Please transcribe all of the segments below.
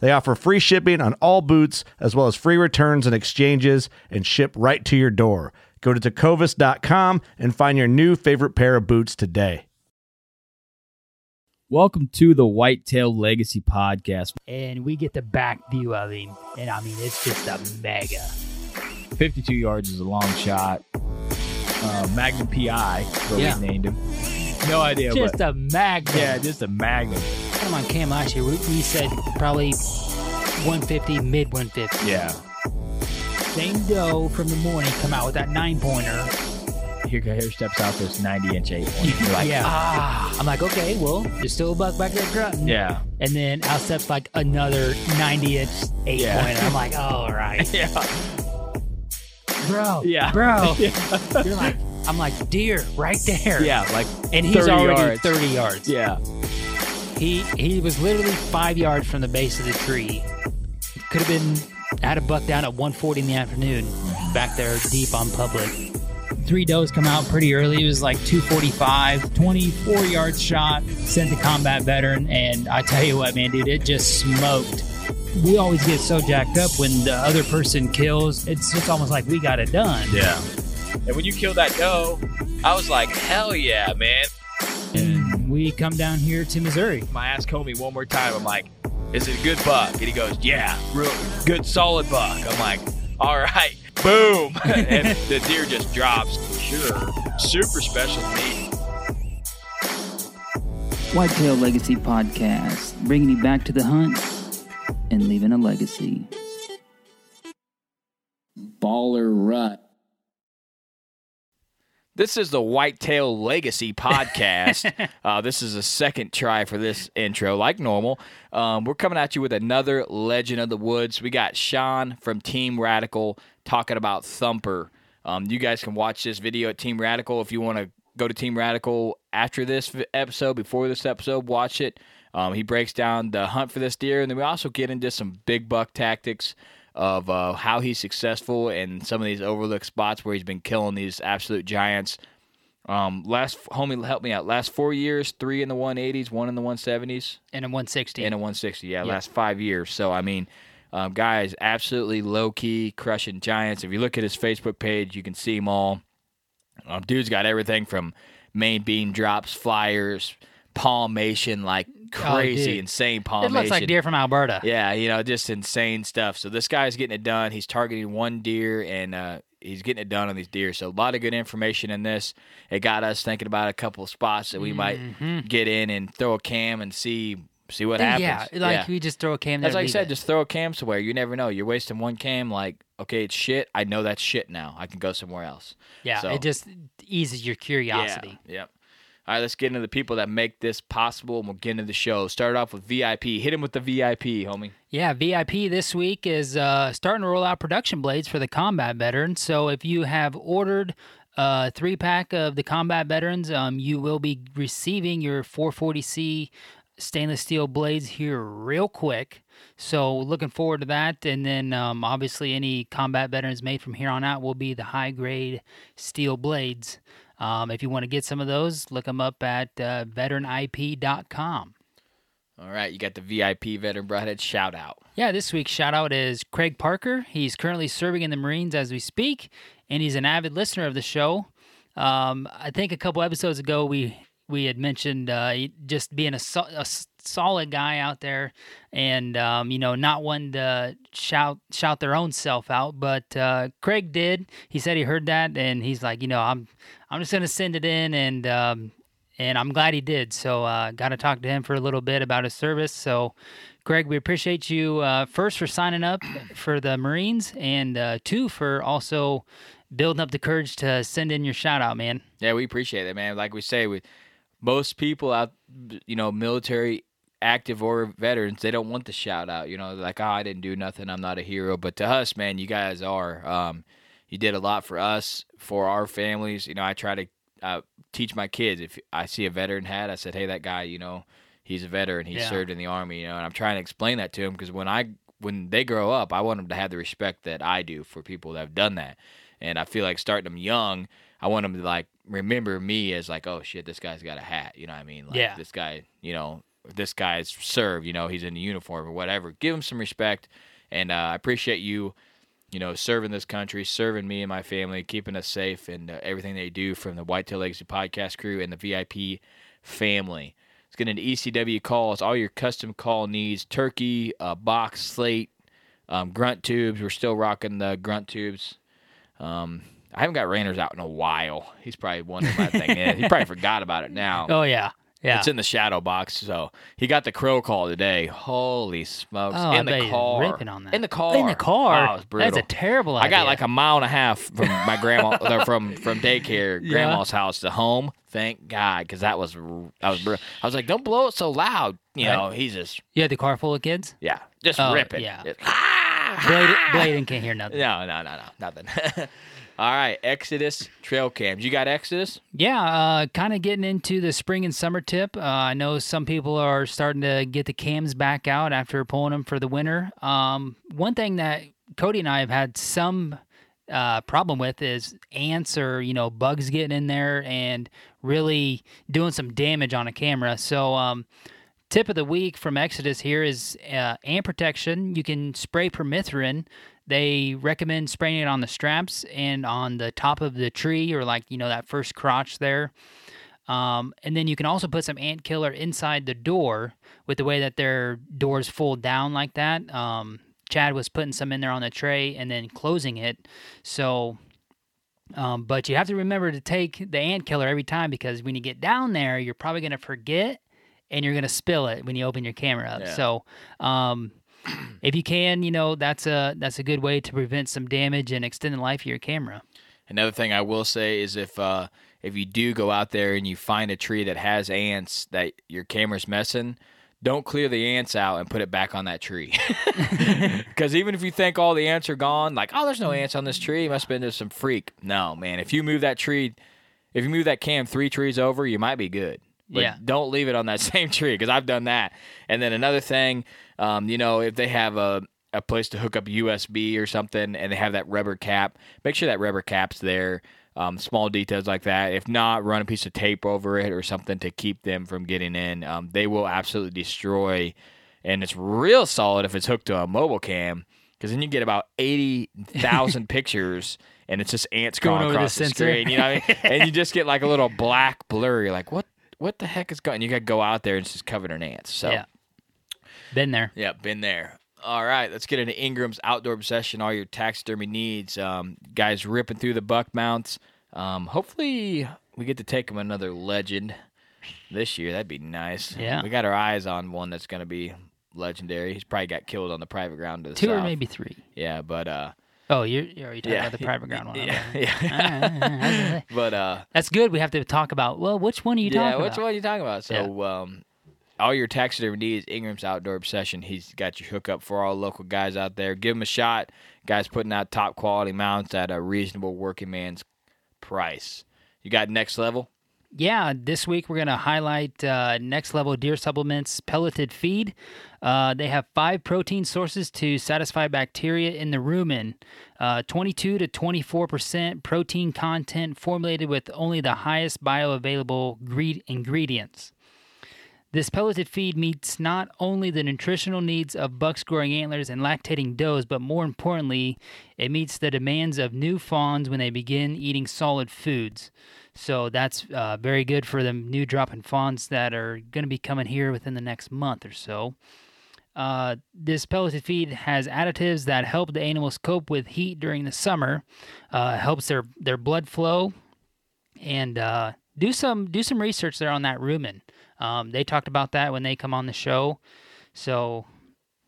They offer free shipping on all boots, as well as free returns and exchanges, and ship right to your door. Go to tecovas.com and find your new favorite pair of boots today. Welcome to the Whitetail Legacy Podcast. and we get the back view of him, and I mean it's just a mega. 52 yards is a long shot. Uh, Magnum PI, is what Yeah. we named him. No idea, Just but a magnum. yeah, just a Magnum. Come on, Cam last year we, we said probably 150, mid 150. Yeah. Same doe from the morning come out with that nine pointer. Here, here steps out this 90 inch eight. You're like, yeah. ah. I'm like, okay, well, there's still a buck back there grunting. Yeah. And then out steps like another 90 inch eight Yeah. pointer. I'm like, all right, Yeah. bro, Yeah. bro. Yeah. You're like, I'm like, deer right there. Yeah, like And he's 30 already yards. 30 yards. Yeah. He he was literally five yards from the base of the tree. Could have been had a buck down at 1:40 in the afternoon, back there deep on public. three does come out pretty early. It was like 245, 24 yard shot, sent the combat veteran. And I tell you what, man, dude, it just smoked. We always get so jacked up when the other person kills. It's just almost like we got it done. Yeah. And when you killed that doe, I was like, hell yeah, man. And we come down here to Missouri. My ass homie one more time. I'm like, is it a good buck? And he goes, yeah, real good, solid buck. I'm like, all right, boom. and the deer just drops. Sure. Super special to me. Whitetail Legacy Podcast, bringing you back to the hunt and leaving a legacy. Baller Rut. This is the Whitetail Legacy podcast. uh, this is a second try for this intro, like normal. Um, we're coming at you with another Legend of the Woods. We got Sean from Team Radical talking about Thumper. Um, you guys can watch this video at Team Radical if you want to go to Team Radical after this episode, before this episode, watch it. Um, he breaks down the hunt for this deer, and then we also get into some big buck tactics of uh, how he's successful and some of these overlooked spots where he's been killing these absolute giants. Um, last homie, help me out. Last four years, three in the 180s, one in the 170s, And a 160. and a 160. Yeah, Yeah. last five years. So I mean, um, guy is absolutely low key crushing giants. If you look at his Facebook page, you can see them all. Um, dude's got everything from main beam drops, flyers, palmation, like crazy, dude. insane it looks like deer from Alberta. Yeah, you know, just insane stuff. So this guy's getting it done. He's targeting one deer and uh, he's getting it done on these deer. So a lot of good information in this. It got us thinking about a couple of spots that we might get in and throw a cam and see see what Mm-hmm. Yeah, happens. like we just throw a cam there. That's like I said, it. just throw a cam somewhere. You never know. You're wasting one cam. Like, okay, it's shit. I know that's shit now. I can go somewhere else. yeah, so- it just eases your curiosity. Yeah. Yep. All right, let's get into the people that make this possible, and we'll get into the show. Start off with VIP. Hit him with the VIP, homie. Yeah, VIP this week is uh, starting to roll out production blades for the combat veterans. So if you have ordered a three pack of the combat veterans, um, you will be receiving your 440C stainless steel blades here real quick. So looking forward to that. And then um, obviously any combat veterans made from here on out will be the high grade steel blades. Um, if you want to get some of those, look them up at uh, veteranip.com. All right, you got the VIP veteran broadhead shout out. Yeah, this week's shout out is Craig Parker. He's currently serving in the Marines as we speak, and he's an avid listener of the show. Um, I think a couple episodes ago we we had mentioned uh, just being a, so- a solid guy out there, and um, you know not one to shout shout their own self out. But uh, Craig did. He said he heard that, and he's like, you know, I'm I'm just gonna send it in, and um, and I'm glad he did. So uh, got to talk to him for a little bit about his service. So, Greg, we appreciate you uh, first for signing up for the Marines, and uh, two for also building up the courage to send in your shout out, man. Yeah, we appreciate it, man. Like we say, with most people out, you know, military active or veterans, they don't want the shout out. You know, like, oh, I didn't do nothing. I'm not a hero. But to us, man, you guys are. Um, you did a lot for us, for our families. You know, I try to uh, teach my kids. If I see a veteran hat, I said, hey, that guy, you know, he's a veteran. He Yeah. served in the army. You know, and I'm trying to explain that to them because when I when they grow up, I want them to have the respect that I do for people that have done that. And I feel like starting them young, I want them to like remember me as like, oh shit, this guy's got a hat. You know what I mean? Like, Yeah. This guy, you know, this guy's served. You know, he's in the uniform or whatever. Give him some respect, and uh, I appreciate you. You know, serving this country, serving me and my family, keeping us safe, and uh, everything they do from the Whitetail Legacy podcast crew and the VIP family. Let's get into ECW calls. All your custom call needs: turkey, uh, box, slate, um, grunt tubes. We're still rocking the grunt tubes. Um, I haven't got Rainers out in a while. He's probably wondering what that thing is. He probably forgot about it now. Oh yeah, yeah. It's in the shadow box. So he got the crow call today. Holy smokes! Oh, in I the car. ripping on that. In the car. In the car. Oh, was brutal. That's a terrible I got like a mile and a half from my grandma uh, from from daycare, Yeah. grandma's house to home. Thank God, because that was that was brutal. I was like, don't blow it so loud. You Right. know, he's just you had the car full of kids. yeah, just Oh, ripping. yeah. Just, ah, Blade, Bladen can't hear nothing. no, no, no, no, nothing. All right, Exodus trail cams. You got Exodus? Yeah, uh, kind of getting into the spring and summer tip. Uh, I know some people are starting to get the cams back out after pulling them for the winter. Um, one thing that Cody and I have had some uh, problem with is ants or you know bugs getting in there and really doing some damage on a camera. So. Um, Tip of the week from Exodus here is uh, ant protection. You can spray permethrin. They recommend spraying it on the straps and on the top of the tree or like you know that first crotch there. Um, and then you can also put some ant killer inside the door with the way that their doors fold down like that. Um, Chad was putting some in there on the tray and then closing it. So, um, but you have to remember to take the ant killer every time because when you get down there, you're probably going to forget and you're going to spill it when you open your camera up. Yeah. So, um, if you can, you know that's a that's a good way to prevent some damage and extend the life of your camera. Another thing I will say is if uh, if you do go out there and you find a tree that has ants that your camera's messing, don't clear the ants out and put it back on that tree. Because even if you think all the ants are gone, like oh, there's no ants on this tree, must have been just some freak. No, man. If you move that tree, if you move that cam three trees over, you might be good. But Yeah. don't leave it on that same tree because I've done that. And then another thing, um, you know, if they have a a place to hook up USB or something and they have that rubber cap, make sure that rubber cap's there. Um, small details like that. If not, run a piece of tape over it or something to keep them from getting in. Um, they will absolutely destroy, and it's real solid if it's hooked to a mobile cam because then you get about eighty thousand pictures. And it's just ants Going going over the across the, screen, you know what I mean? And you just get like a little black blur. You're like, what? What the heck is going? You got to go out there and it's just covered in ants. So Yeah, been there. yeah, been there. All right, let's get into Ingram's outdoor obsession. All your taxidermy needs, um, guys ripping through the buck mounts. Um, hopefully, we get to take him another legend this year. That'd be nice. Yeah. we got our eyes on one that's going to be legendary. He's probably got killed on the private ground to the Two or maybe three. Yeah, but uh, Oh, you're, you're already talking yeah, about the private ground one. Yeah, yeah. but uh, That's good. We have to talk about. Well, which one are you yeah, talking which one are you talking about? So, um, all your taxidermy needs, Ingram's Outdoor Obsession. He's got your hookup for all local guys out there. Give him a shot. Guys putting out top quality mounts at a reasonable working man's price. You got next level. Yeah, this week we're going to highlight uh, Next Level Deer Supplements pelleted feed. Uh, they have five protein sources to satisfy bacteria in the rumen. Uh, 22 to 24% protein content formulated with only the highest bioavailable gre- ingredients. This pelleted feed meets not only the nutritional needs of bucks growing antlers and lactating does, but more importantly, it meets the demands of new fawns when they begin eating solid foods. So that's uh, very good for the new dropping fawns that are going to be coming here within the next month or so. Uh, this pelleted feed has additives that help the animals cope with heat during the summer, uh, helps their, their blood flow, and uh, do some do some research there on that rumen. Um, they talked about that when they come on the show. So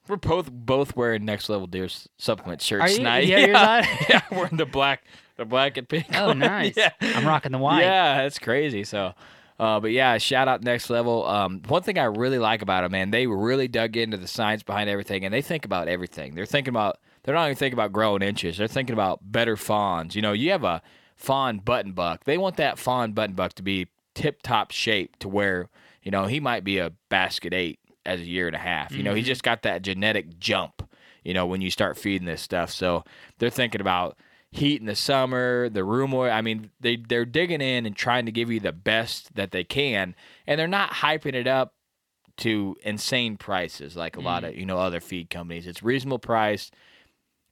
We're both both wearing next level deer supplement shirts Are you? tonight. Yeah, on? yeah, we're in the black, the black and pink. oh, one. nice. yeah, I'm rocking the white. Yeah, that's crazy. So, uh, but yeah, shout out next level. Um, one thing I really like about them, man, they really dug into the science behind everything, and they think about everything. They're thinking about. They're not even thinking about growing inches. They're thinking about better fawns. You know, you have a fawn button buck. They want that fawn button buck to be tip top shape to where you know he might be a basket eight as a year and a half. You know, he mm-hmm. just got that genetic jump. You know, when you start feeding this stuff, so they're thinking about heat in the summer, the rumen. I mean, they they're digging in and trying to give you the best that they can, and they're not hyping it up to insane prices like a lot mm-hmm. of you know other feed companies. It's reasonable price,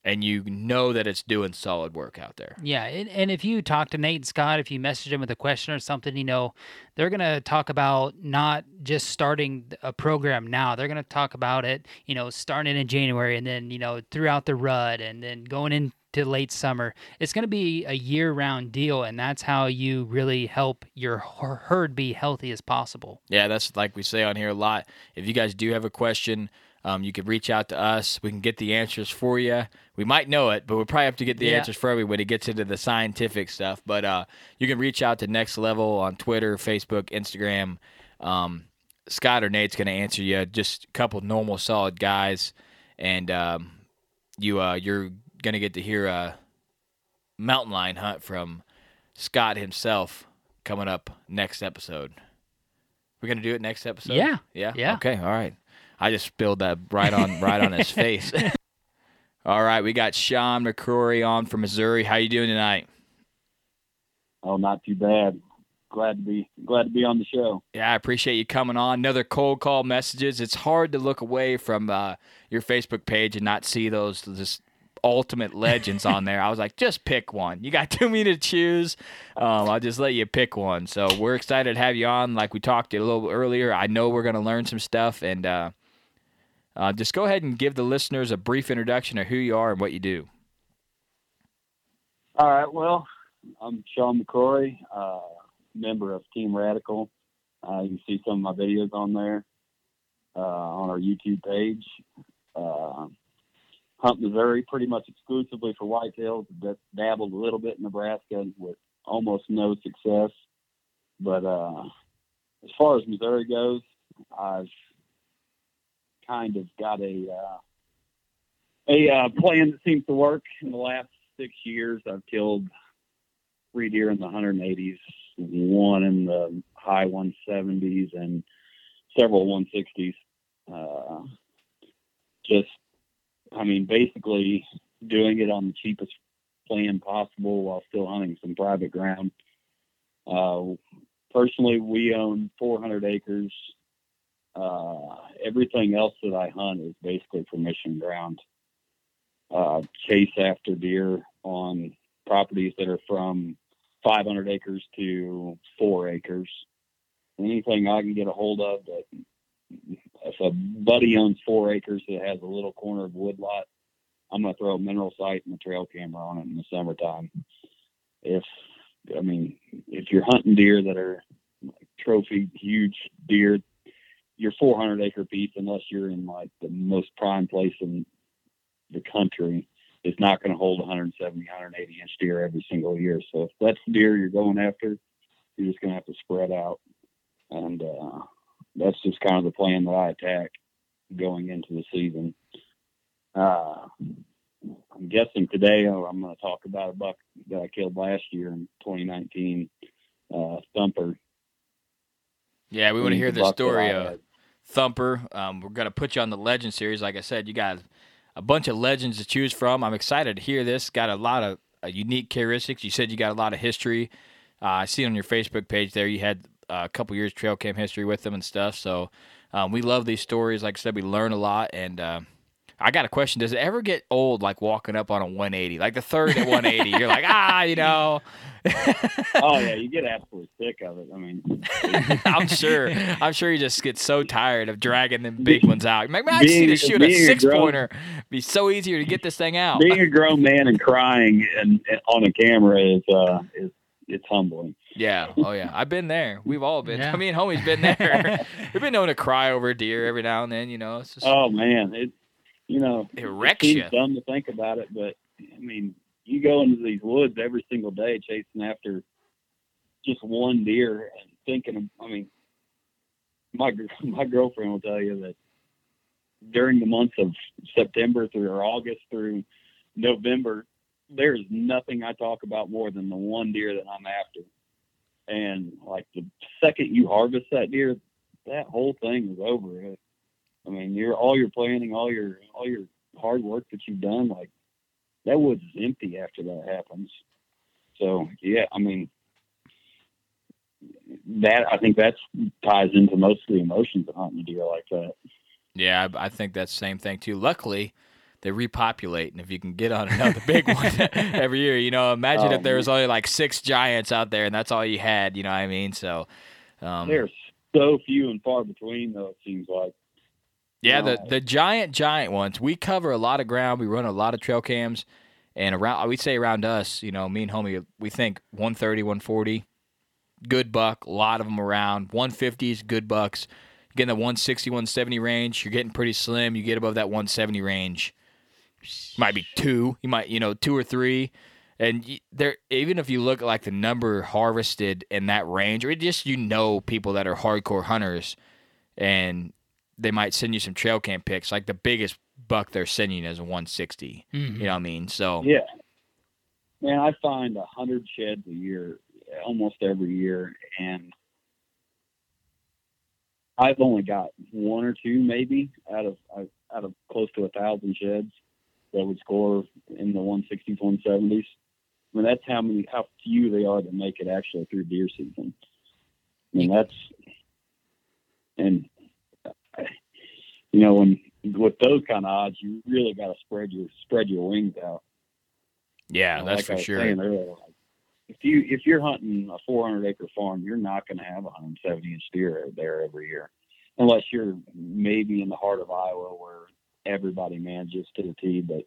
and you know that it's doing solid work out there. Yeah, and, and if you talk to Nate and Scott, if you message them with a question or something, you know, they're going to talk about not just starting a program now. They're going to talk about it, you know, starting in January and then, you know, throughout the rut and then going into late summer. It's going to be a year round deal, and that's how you really help your herd be healthy as possible. Yeah, that's like we say on here a lot. If you guys do have a question, um, you could reach out to us. We can get the answers for you. We might know it, but we'll probably have to get the Yeah. answers for everybody when it gets into the scientific stuff. But uh, you can reach out to Next Level on Twitter, Facebook, Instagram. Um, Scott or Nate's going to answer you. Just a couple normal, solid guys, and um, you uh, you're going to get to hear a mountain lion hunt from Scott himself coming up next episode. We're gonna do it next episode. Yeah. Yeah. Yeah. Okay. All right. I just spilled that right on right on his face. All right. We got Sean McCrory on from Missouri. How you doing tonight? Oh, not too bad. Glad to be glad to be on the show. Yeah, I appreciate you coming on. Another cold call messages. It's hard to look away from uh, your Facebook page and not see those this ultimate legends on there. I was like, just pick one. You got too many to choose. Um, I'll just let you pick one. So we're excited to have you on. Like we talked a little earlier, I know we're going to learn some stuff, and uh, uh, just go ahead and give the listeners a brief introduction of who you are and what you do. All right. Well, I'm Sean McCrory, uh, member of Team Radical. Uh, you can see some of my videos on there uh, on our YouTube page. Uh, hunt Missouri pretty much exclusively for whitetails. D- dabbled a little bit in Nebraska with almost no success. But uh, as far as Missouri goes, I've kind of got a uh, a uh, plan that seems to work in the last six years. I've killed three deer in the 180s, one in the high 170s, and several 160s. Uh, just, I mean, basically doing it on the cheapest plan possible while still hunting some private ground. Uh, personally, we own 400 acres. Uh, everything else that I hunt is basically permission ground. Uh, chase after deer on properties that are from 500 acres to four acres. Anything I can get a hold of that, if a buddy owns four acres that has a little corner of woodlot, I'm going to throw a mineral site and a trail camera on it in the summertime. If, I mean, if you're hunting deer that are like trophy huge deer, your 400 acre piece, unless you're in like the most prime place in the country, is not going to hold 170, 180 inch deer every single year. So if that's the deer you're going after, you're just going to have to spread out. And uh, that's just kind of the plan that I attack going into the season. Uh, I'm guessing today uh, I'm going to talk about a buck that I killed last year in 2019, uh, Thumper. Yeah, we want to hear the story of. Thumper. Um, we're gonna put you on the Legend series. Like I said, you got a bunch of legends to choose from. I'm excited to hear this. Got a lot of uh, unique characteristics. You said you got a lot of history. Uh, I see on your Facebook page there you had uh, a couple years trail cam history with them and stuff. So um, we love these stories. Like I said, we learn a lot. And uh, I got a question: Does it ever get old, like walking up on a 180, like the third at 180? You're like, ah, you know. oh yeah, you get absolutely sick of it. I mean, I'm sure. I'm sure you just get so tired of dragging them big ones out. You're like, man, I just need to shoot a being a six grown- pointer. Be so easier to get this thing out. being a grown man and crying and, and on a camera is uh is it's humbling. Yeah. Oh yeah. I've been there. We've all been. Yeah. I mean, homie's been there. We've been known to cry over a deer every now and then. You know, it's just Oh man, it you know it wrecks you. dumb to think about it, but I mean, you go into these woods every single day chasing after just one deer and thinking. Of, I mean, my my girlfriend will tell you that during the months of September through or August through November, there is nothing I talk about more than the one deer that I'm after. And like the second you harvest that deer, that whole thing is over. I mean, you're all your planning, all your all your hard work that you've done, like that woods is empty after that happens. So yeah, I mean that I think that ties into most of the emotions of hunting a deer like that. Yeah, I, I think that's the same thing too. Luckily, they repopulate, and if you can get on another big one every year, you know, imagine Oh, if there was only like six giants out there, and that's all you had. You know what I mean? So, um, They're so few and far between, though. It seems like. Yeah, the the giant giant ones. We cover a lot of ground. We run a lot of trail cams, and around we'd say around us, you know, me and homie, we think 130, 140, good buck. A lot of them around 150s, good bucks. You get in the 160, 170 range. You're getting pretty slim. You get above that 170 range, might be two. You might you know two or three. And there, even if you look at like the number harvested in that range, or just you know people that are hardcore hunters, and they might send you some trail cam pics. Like the biggest buck they're sending is a 160. Mhm. You know what I mean? So Yeah. Man, I find a hundred sheds a year, almost every year, and I've only got one or two, maybe out of out of close to a thousand sheds that would score in the 160s, 170s. I mean, that's how many, how few they are that make it actually through deer season. I mean, that's and you know when with those kind of odds, you really got to spread your spread your wings out. yeah, You know, that's like for sure. earlier, if you if you're hunting a 400 acre farm, you're not going to have a 170 inch deer there every year, unless you're maybe in the heart of Iowa where everybody manages to the T. But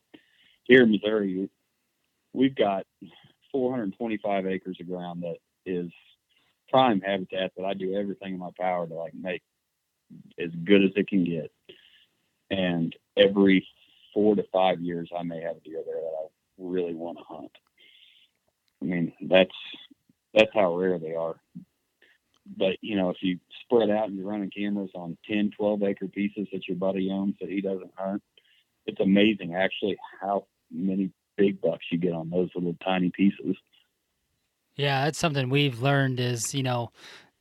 here in Missouri, we've got 425 acres of ground that is prime habitat that I do everything in my power to like make as good as it can get. And every four to five years, I may have a deer there that I really want to hunt. I mean, that's that's how rare they are. But you know, if you spread out and you're running cameras on 10, 12 acre pieces that your buddy owns that he doesn't hunt, it's amazing actually how many big bucks you get on those little tiny pieces. Yeah, that's something we've learned is, you know,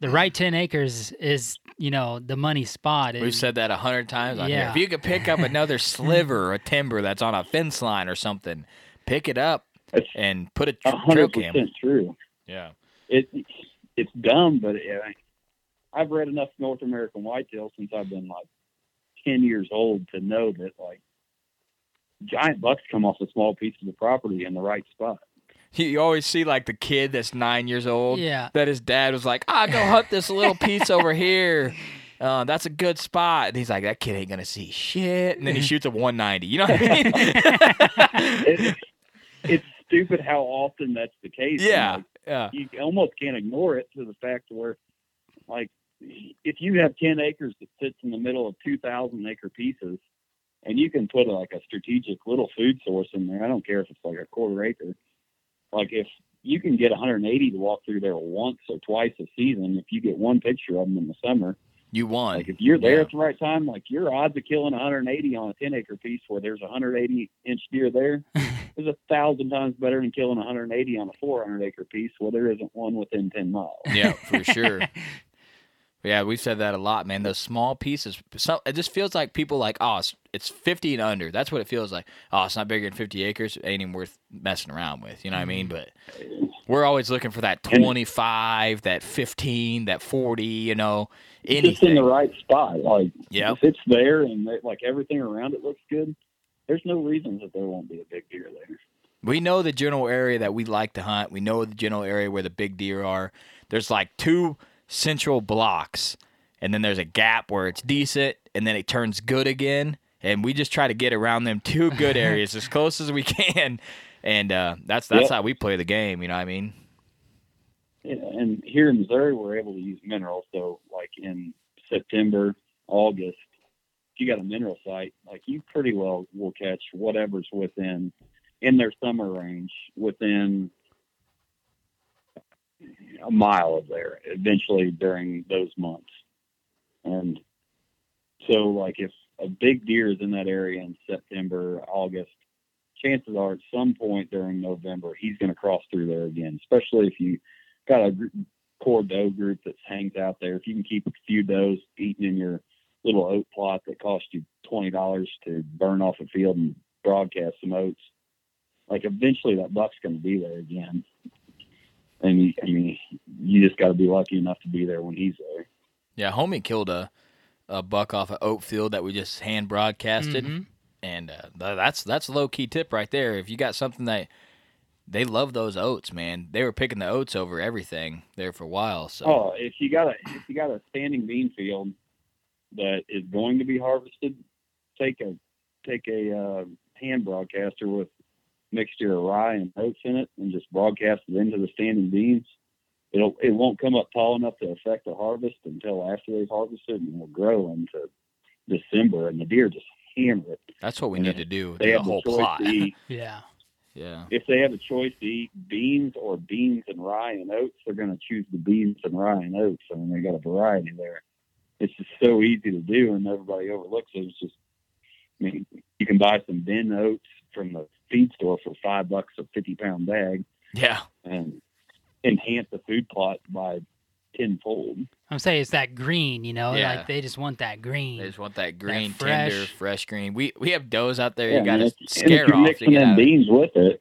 the mm. right 10 acres is, you know, the money spot. We've said that a hundred times on here. If you could pick up another sliver of timber that's on a fence line or something, pick it up It's and put a a tr- trail hundred cam. percent true. Yeah. It it's dumb, but it, I've read enough North American whitetail since I've been like ten years old to know that like giant bucks come off a small piece of the property in the right spot. You, you always see like the kid that's nine years old. Yeah. That his dad was like, ah, go hunt this little piece over here. Uh, that's a good spot. And he's like, that kid ain't gonna see shit. And then he shoots a 190. You know what I mean? It, it's stupid how often that's the case. yeah. like, Yeah. you almost can't ignore it to the fact where, like, if you have 10 acres that sits in the middle of 2,000 acre pieces, and you can put like a strategic little food source in there, I don't care if it's like a quarter acre. Like, if you can get 180 to walk through there once or twice a season, if you get one picture of them in the summer, You won. like if you're there Yeah. at the right time, like your odds of killing 180 on a 10 acre piece where there's a 180 inch deer there is a thousand times better than killing 180 on a 400 acre piece where there isn't one within 10 miles. yeah, for sure. Yeah, we've said that a lot, man. Those small pieces, so it just feels like people like, oh, it's, it's 50 and under. That's what it feels like. Oh, it's not bigger than 50 acres. It ain't even worth messing around with. You know what I mean? Mm-hmm. But we're always looking for that 25, that 15, that 40, you know, anything. Just in the right spot. Like, Yep. if it's there and they, like everything around it looks good, there's no reason that there won't be a big deer there. We know the general area that we like to hunt. We know the general area where the big deer are. There's like two central blocks, and then there's a gap where it's decent, and then it turns good again. And we just try to get around them two good areas as close as we can, and uh, that's that's Yep. how we play the game. You know what I mean? Yeah, and here in Missouri, we're able to use minerals. So, like in September, August, if you got a mineral site, like you pretty well will catch whatever's within in their summer range within a mile of there. Eventually, during those months, and so like if a big deer is in that area in September, August, chances are at some point during November he's going to cross through there again. Especially if you got a core doe group that hangs out there. If you can keep a few does eating in your little oat plot that cost you twenty dollars to burn off a field and broadcast some oats, like eventually that buck's going to be there again. And you, I mean, you just got to be lucky enough to be there when he's there. Yeah, homie killed a, a buck off of oat field that we just hand broadcasted, Mhm. and uh, th- that's that's a low key tip right there. If you got something that they love those oats, man. They were picking the oats over everything there for a while. So Oh, if you got a if you got a standing bean field that is going to be harvested, take a take a uh, hand broadcaster with mixture of rye and oats in it, and just broadcast it into the standing beans. It'll it won't come up tall enough to affect the harvest until after they've harvested, and will grow into December, and the deer just hammer it. that's what we And need to do. They The have whole the choice plot. to eat Yeah. yeah. if they have a choice to eat beans or beans and rye and oats, they're going to choose the beans and rye and oats. I mean, they got a variety there. It's just so easy to do, and everybody overlooks it. It's just, I mean, you can buy some bin oats from the feed store for five bucks a fifty pound bag, Yeah. and enhance the food plot by tenfold. I'm saying it's that green, you know, Yeah. like they just want that green. They just want that green, fresh- tender, fresh green. We we have does out there. Yeah, you got to it's- and if scare you're off. mixing get in out of- beans with it.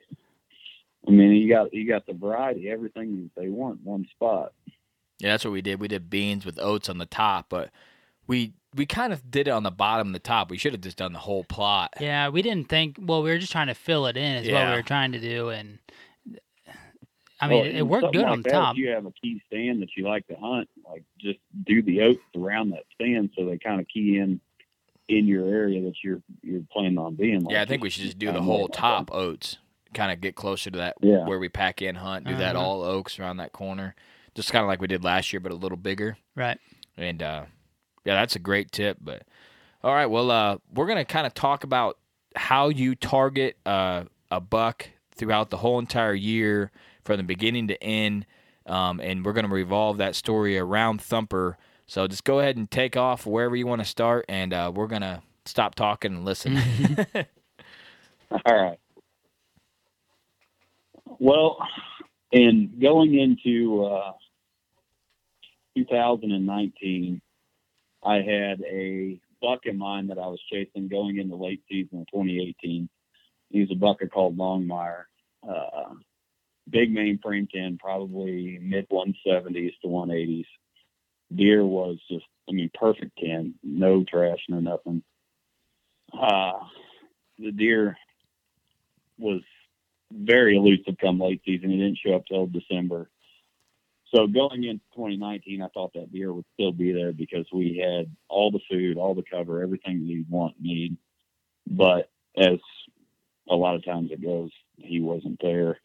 I mean, you got you got the variety, everything they want, in one spot. Yeah, that's what we did. We did beans with oats on the top, but we we kind of did it on the bottom and the top. We should have just done the whole plot. Yeah, we didn't think. Well, we were just trying to fill it in, is what we were trying to do, and I mean, Well, it, it worked good like on the top. If you have a key stand that you like to hunt, like just do the oats around that stand so they kind of key in in your area that you're you're planning on being. Like Yeah, I think we should just do the whole more like top oats. Kind of get closer to that Yeah. where we pack in hunt. Do that Uh-huh. all oaks around that corner, just kind of like we did last year, but a little bigger. Right. And uh, yeah, that's a great tip. But all right, well, uh, we're gonna kind of talk about how you target uh, a buck throughout the whole entire year, from the beginning to end, um, and we're gonna revolve that story around Thumper. So just go ahead and take off wherever you want to start, and uh, we're gonna stop talking and listen. All right. Well, in going into uh, 2019, I had a buck in mind that I was chasing going into late season 2018. He was a buck called Longmire. Uh, big mainframe 10, probably mid 170s to 180s. Deer was just, I mean, perfect 10, no trash, no nothing. Uh, the deer was very elusive come late season. He didn't show up till December. So going into 2019, I thought that deer would still be there because we had all the food, all the cover, everything that he'd want need. But as a lot of times it goes, he wasn't there.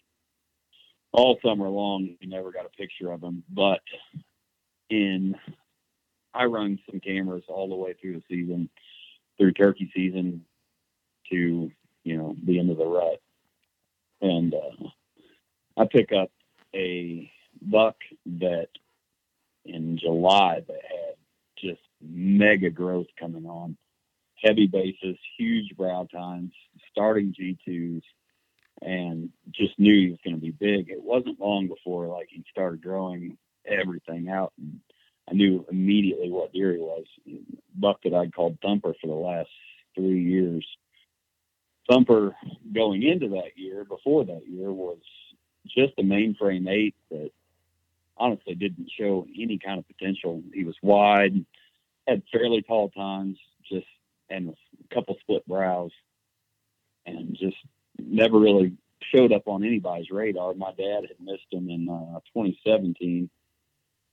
All summer long, we never got a picture of him. But in, I run some cameras all the way through the season, through turkey season to, you know, the end of the rut and uh, I pick up a buck that in July that had just mega growth coming on, heavy bases, huge brow tines, starting G2s, and just knew he was going to be big. It wasn't long before like he started growing everything out and I knew immediately what deer he was. Buck that I'd called Thumper for the last three years. Thumper going into that year, before that year, was just a mainframe eight that honestly didn't show any kind of potential. He was wide, had fairly tall tines, just and a couple split brows, and just never really showed up on anybody's radar. My dad had missed him in uh, 2017,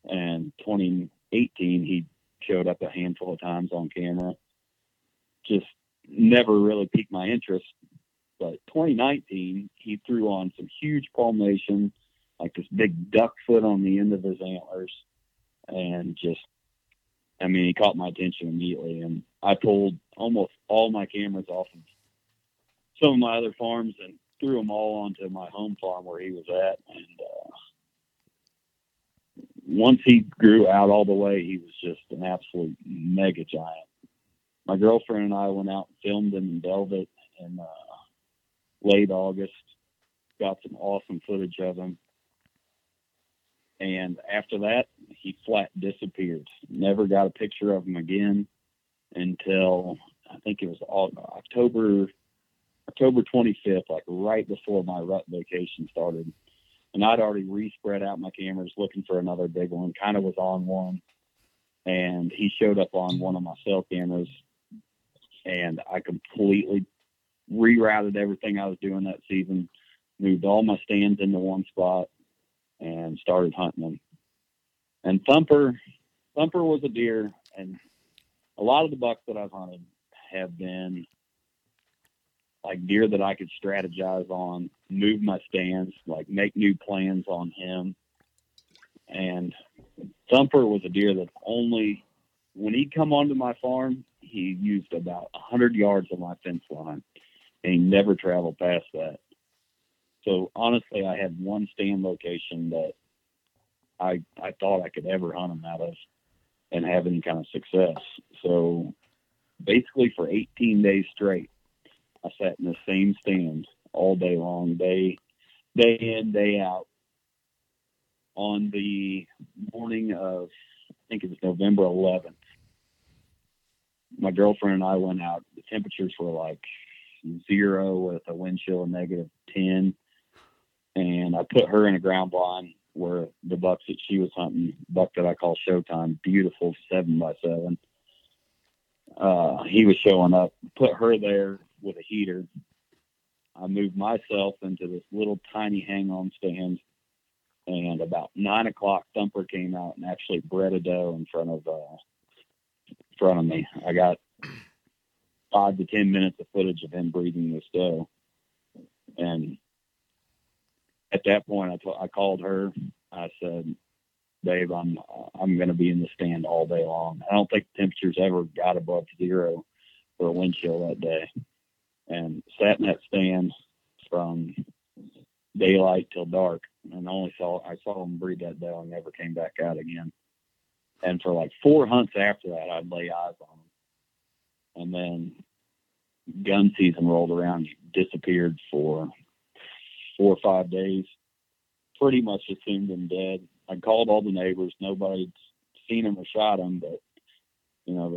and 2018 he showed up a handful of times on camera. Just never really piqued my interest. But 2019, he threw on some huge palmation, like this big duck foot on the end of his antlers, and just, I mean, he caught my attention immediately. And I pulled almost all my cameras off of some of my other farms and threw them all onto my home farm where he was at. And uh, once he grew out all the way, he was just an absolute mega giant. My girlfriend and I went out and filmed him in velvet in uh, late August. Got some awesome footage of him. And after that, he flat disappeared. Never got a picture of him again until I think it was October October 25th, like right before my rut vacation started. And I'd already respread out my cameras looking for another big one, kind of was on one. And he showed up on one of my cell cameras. And I completely rerouted everything I was doing that season, moved all my stands into one spot, and started hunting them. And Thumper, Thumper was a deer, and a lot of the bucks that I've hunted have been like deer that I could strategize on, move my stands, like make new plans on him. And Thumper was a deer that only when he'd come onto my farm, he used about a hundred yards of my fence line and he never traveled past that. So honestly I had one stand location that I I thought I could ever hunt them out of and have any kind of success. So basically for 18 days straight, I sat in the same stand all day long, day day in, day out. On the morning of I think it was November eleventh, my girlfriend and I went out. The temperatures were like zero with a wind chill of negative ten. And I put her in a ground blind where the bucks that she was hunting, buck that I call Showtime, beautiful seven by seven. Uh, he was showing up. Put her there with a heater. I moved myself into this little tiny hang on stand, and about nine o'clock, Thumper came out and actually bred a doe in front of uh, in front of me. I got five to ten minutes of footage of him breeding this doe, and at that point, I, t- I called her. I said, Dave, I'm I'm going to be in the stand all day long. I don't think the temperatures ever got above zero for a wind chill that day." and sat in that stand from daylight till dark and only saw I saw him breed that doe and never came back out again. And for like four hunts after that I'd lay eyes on him. And then gun season rolled around, he disappeared for four or five days. Pretty much assumed him dead. I called all the neighbors, nobody'd seen him or shot him, but you know,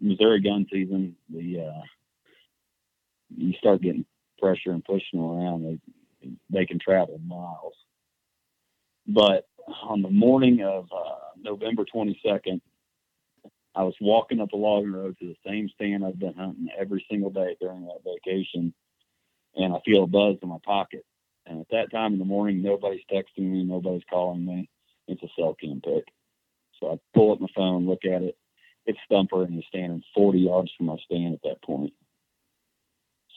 the Missouri gun season, the uh you start getting pressure and pushing around, they they can travel miles. But on the morning of uh, November 22nd, I was walking up the logging road to the same stand I've been hunting every single day during that vacation, and I feel a buzz in my pocket. And at that time in the morning, nobody's texting me, nobody's calling me. It's a cell cam pick. So I pull up my phone, look at it. It's Thumper, and he's standing 40 yards from my stand at that point.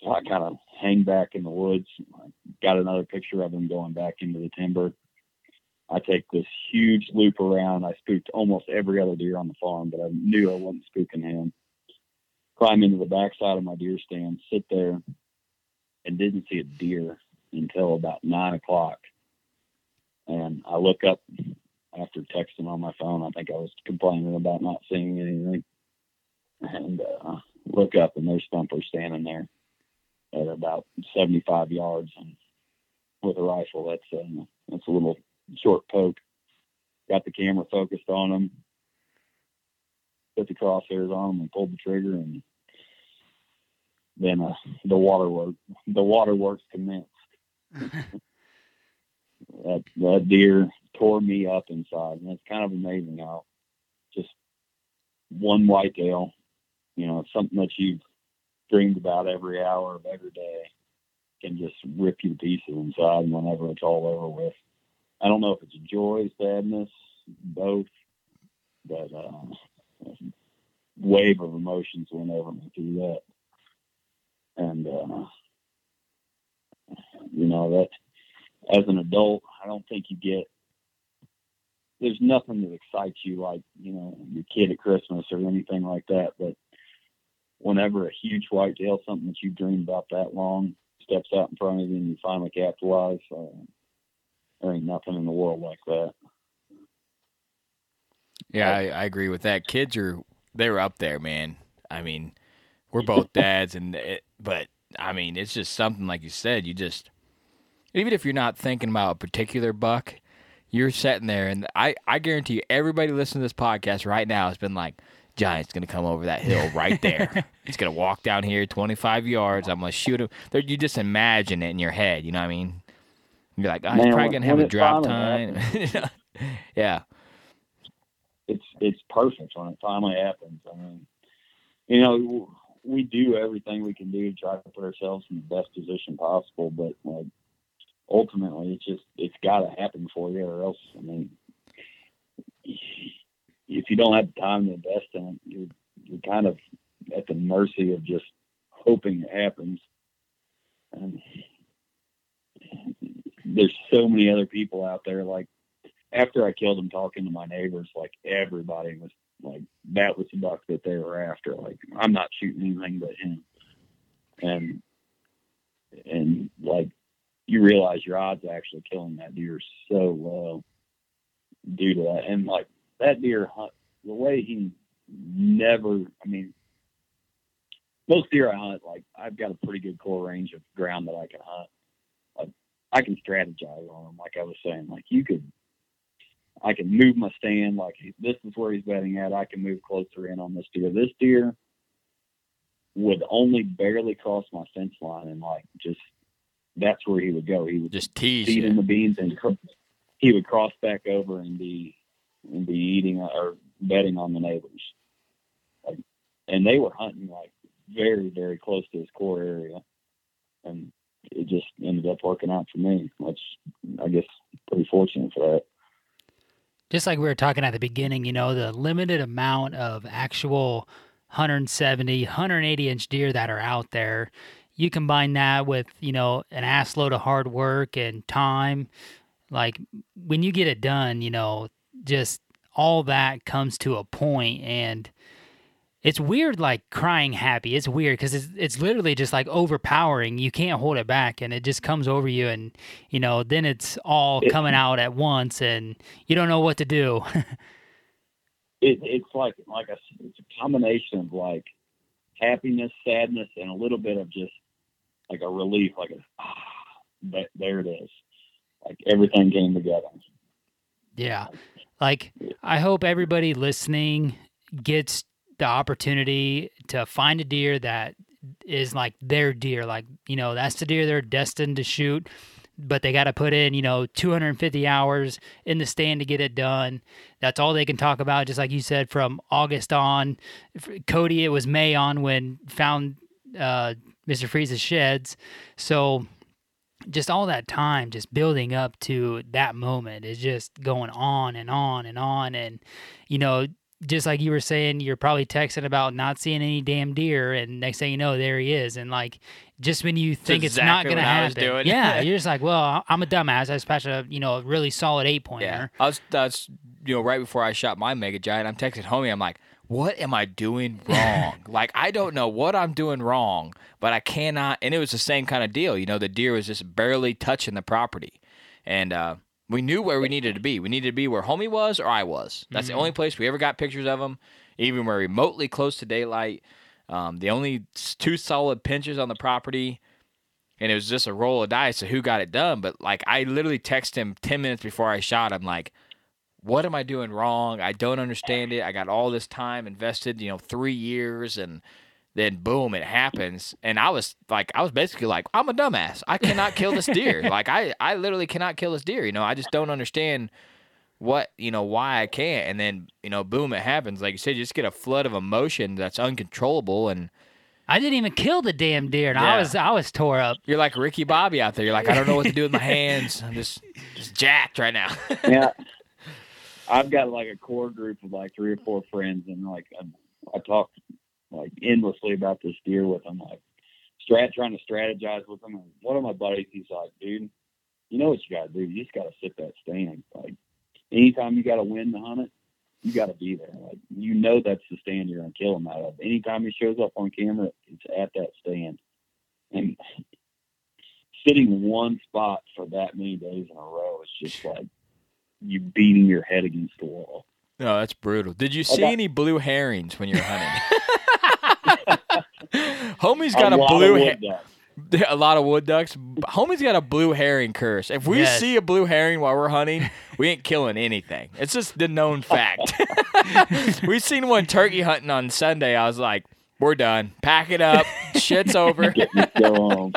So I kind of hang back in the woods. I got another picture of him going back into the timber. I take this huge loop around. I spooked almost every other deer on the farm, but I knew I wasn't spooking him. Climb into the backside of my deer stand, sit there, and didn't see a deer until about nine o'clock. And I look up after texting on my phone. I think I was complaining about not seeing anything. And uh, look up, and there's Thumper standing there at about 75 yards and with a rifle. That's a, uh, that's a little short poke. Got the camera focused on him. put the crosshairs on him, and pulled the trigger, and then uh, the water work the waterworks commenced. That that deer tore me up inside, and it's kind of amazing how just one whitetail, you know, something that you've dreamed about every hour of every day, can just rip you to pieces inside whenever it's all over with. I don't know if it's joy, sadness, both, but uh, wave of emotions went over me through that, and uh, you know that as an adult, I don't think you get. There's nothing that excites you like you know your kid at Christmas or anything like that. But whenever a huge whitetail, something that you've dreamed about that long, steps out in front of you and you finally capitalize, uh, there ain't nothing in the world like that. Yeah, I, I agree with that. Kids are they were up there, man. I mean, we're both dads, and it, but I mean, it's just something like you said. You just even if you're not thinking about a particular buck, you're sitting there, and I I guarantee you, everybody listening to this podcast right now has been like. Giant's gonna come over that hill right there. He's gonna walk down here 25 yards. I'm gonna shoot him. There, you just imagine it in your head. You know what I mean? You're like, oh, he's Man, probably gonna have a drop finally time. yeah. it's it's perfect when it finally happens. I mean, you know, we do everything we can do to try to put ourselves in the best position possible, but like ultimately, it's just it's got to happen for you, or else, I mean, if you don't have the time to invest in it, you're you're kind of at the mercy of just hoping it happens. And there's so many other people out there like after I killed him, talking to my neighbors, like everybody was that was the buck that they were after. Like, I'm not shooting anything but him. And, and like, you realize your odds of actually killing that deer are so low due to that. And like, that deer hunt, the way he never, I mean, most deer I hunt, like, I've got a pretty good core range of ground that I can hunt. Like, I can strategize on them, like I was saying. Like, you could, I can move my stand like this is where he's betting at. I can move closer in on this deer. This deer would only barely cross my fence line and like just that's where he would go. He would Just tease feed in the beans and he would cross back over and be and be eating or betting on the neighbors. Like, and they were hunting like very very close to his core area, and it just ended up working out for me. Which I guess pretty fortunate for that. Just like we were talking at the beginning, you know, the limited amount of actual 170, 180 inch deer that are out there, you combine that with, you know, an ass load of hard work and time. Like when you get it done, you know, just all that comes to a point and it's weird like crying happy. It's weird because it's, it's literally just like overpowering. You can't hold it back and it just comes over you and you know then it's all It- coming out at once and you don't know what to do. It, it's like like a it's a combination of like happiness, sadness, and a little bit of just like a relief, like a ah, that there it is, like everything came together. yeah. Like i hope everybody listening gets the opportunity to find a deer that is like their deer like you know that's the deer they're destined to shoot but they got to put in you know 250 hours in the stand to get it done. That's all they can talk about just like you said from august on. Cody it was may on when found uh, mr freeze's sheds. So just all that time just building up to that moment is just going on and on and on and you know just like you were saying you're probably texting about not seeing any damn deer and next thing you know there he is and like just when you think it's not gonna what I was happen yeah you're just like well i'm a dumbass i just patched a you know a really solid eight pointer Yeah, I was, I was, you know, right before I shot my mega giant, I'm texting homie. I'm like, "What am I doing wrong? like, I don't know what I'm doing wrong, but I cannot." And it was the same kind of deal. You know, the deer was just barely touching the property, and uh, we knew where we needed to be. We needed to be where homie was or I was. That's the only place we ever got pictures of him, even where remotely close to daylight. Um, the only two solid pinches on the property and it was just a roll of dice of who got it done. But like I literally texted him ten minutes before I shot him, like, what am I doing wrong? I don't understand it. I got all this time invested, you know, three years, and then boom, it happens. And I was like, I was basically like, I'm a dumbass. I cannot kill this deer. like I, I literally cannot kill this deer. You know, I just don't understand what you know why I can't. And then you know, boom, it happens. Like you said, you just get a flood of emotion that's uncontrollable and. I didn't even kill the damn deer, and Yeah. I was I was tore up. You're like Ricky Bobby out there. You're like, I don't know what to do with my hands. I'm just just jacked right now. yeah, I've got like a core group of like three or four friends, and like I, I talk like endlessly about this deer with him, like strat trying to strategize with him. And one of my buddies, he's like, dude, you know what you got to do? You just got to sit that stand. Like anytime you got to win the hunt, it, you got to be there. Like you know that's the stand you're gonna kill him out of. Anytime he shows up on camera, it's at that stand, and sitting one spot for that many days in a row is just like you beating your head against the wall. No, that's brutal. Did you see got- any blue herrings when you're hunting? Homie's got a, lot blue of ha- a lot of wood ducks. Homie's got a blue herring curse. If we Yes. see a blue herring while we're hunting, we ain't killing anything. It's just the known fact. we seen one turkey hunting on Sunday. I was like, we're done. Pack it up. Shit's over. Go.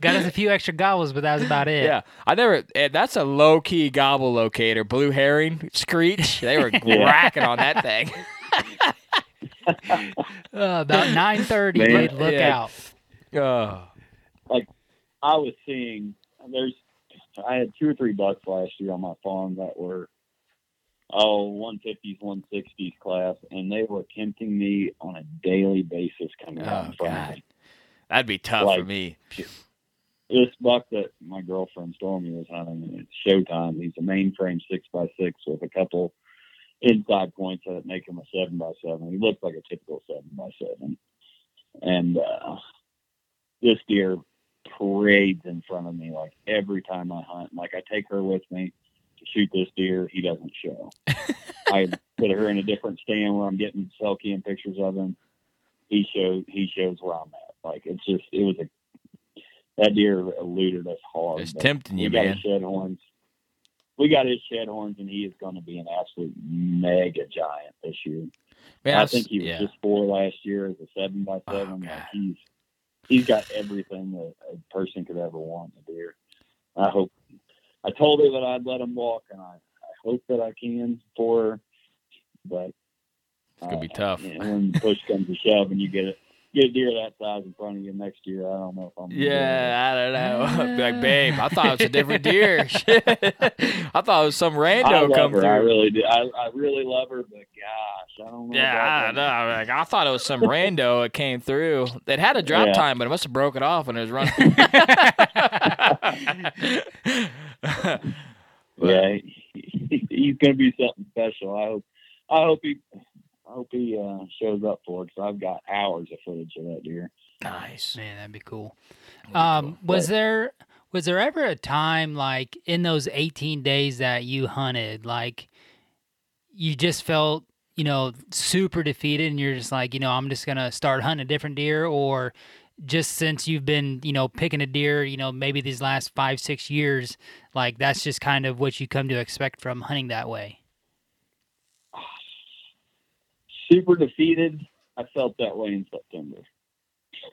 Got us a few extra gobbles, but that was about it. Yeah, I never. eh, That's a low key gobble locator. Blue herring, screech. They were cracking on that thing. Uh, about nine thirty, dude. Look Yeah. out. Oh, I was seeing there's I had two or three bucks last year on my farm that were oh 150s 160s class and they were tempting me on a daily basis coming out Oh, in front God. of me. that'd be tough for me. This buck that my girlfriend Stormy was hunting and it's showtime. He's a mainframe six by six with a couple inside points that make him a seven by seven. He looks like a typical seven by seven. And uh this deer parades in front of me like every time I hunt. Like I take her with me to shoot this deer, he doesn't show. I put her in a different stand where I'm getting cell cam pictures of him. He shows he shows where I'm at. Like it's just it was a that deer eluded us hard. It's tempting you, man. shed horns. We got his shed horns, and he is going to be an absolute mega giant this year. Man, I think he was yeah. just four last year as a seven by seven. God. Like, he's he's got everything that a person could ever want in a deer. I hope. I told her that I'd let him walk, and I, I hope that I can for her. But It's gonna be uh, tough. when push comes to shove, and you get it, get a deer that size in front of you next year, I don't know if I'm. gonna do it. Yeah, I don't know. I'd like, ah. babe, I thought it was a different deer. I thought it was some I rando love come her. through. I really do. I, I really love her, but gosh, I don't know. yeah, I don't know. Like, I thought it was some rando that came through. It had a drop Yeah. time, but it must have broke it off when it was running. Yeah, he, he's going to be something special. I hope. I hope he. I hope he uh, shows up for it. Cause I've got hours of footage of that deer. nice. Man, that'd be cool. Um, was there was there ever a time like in those 18 days that you hunted, like you just felt, you know, super defeated and you're just like, you know, I'm just gonna start hunting a different deer or just since you've been, you know, picking a deer, you know, maybe these last five, six years, like that's just kind of what you come to expect from hunting that way. Super defeated. I felt that way in September.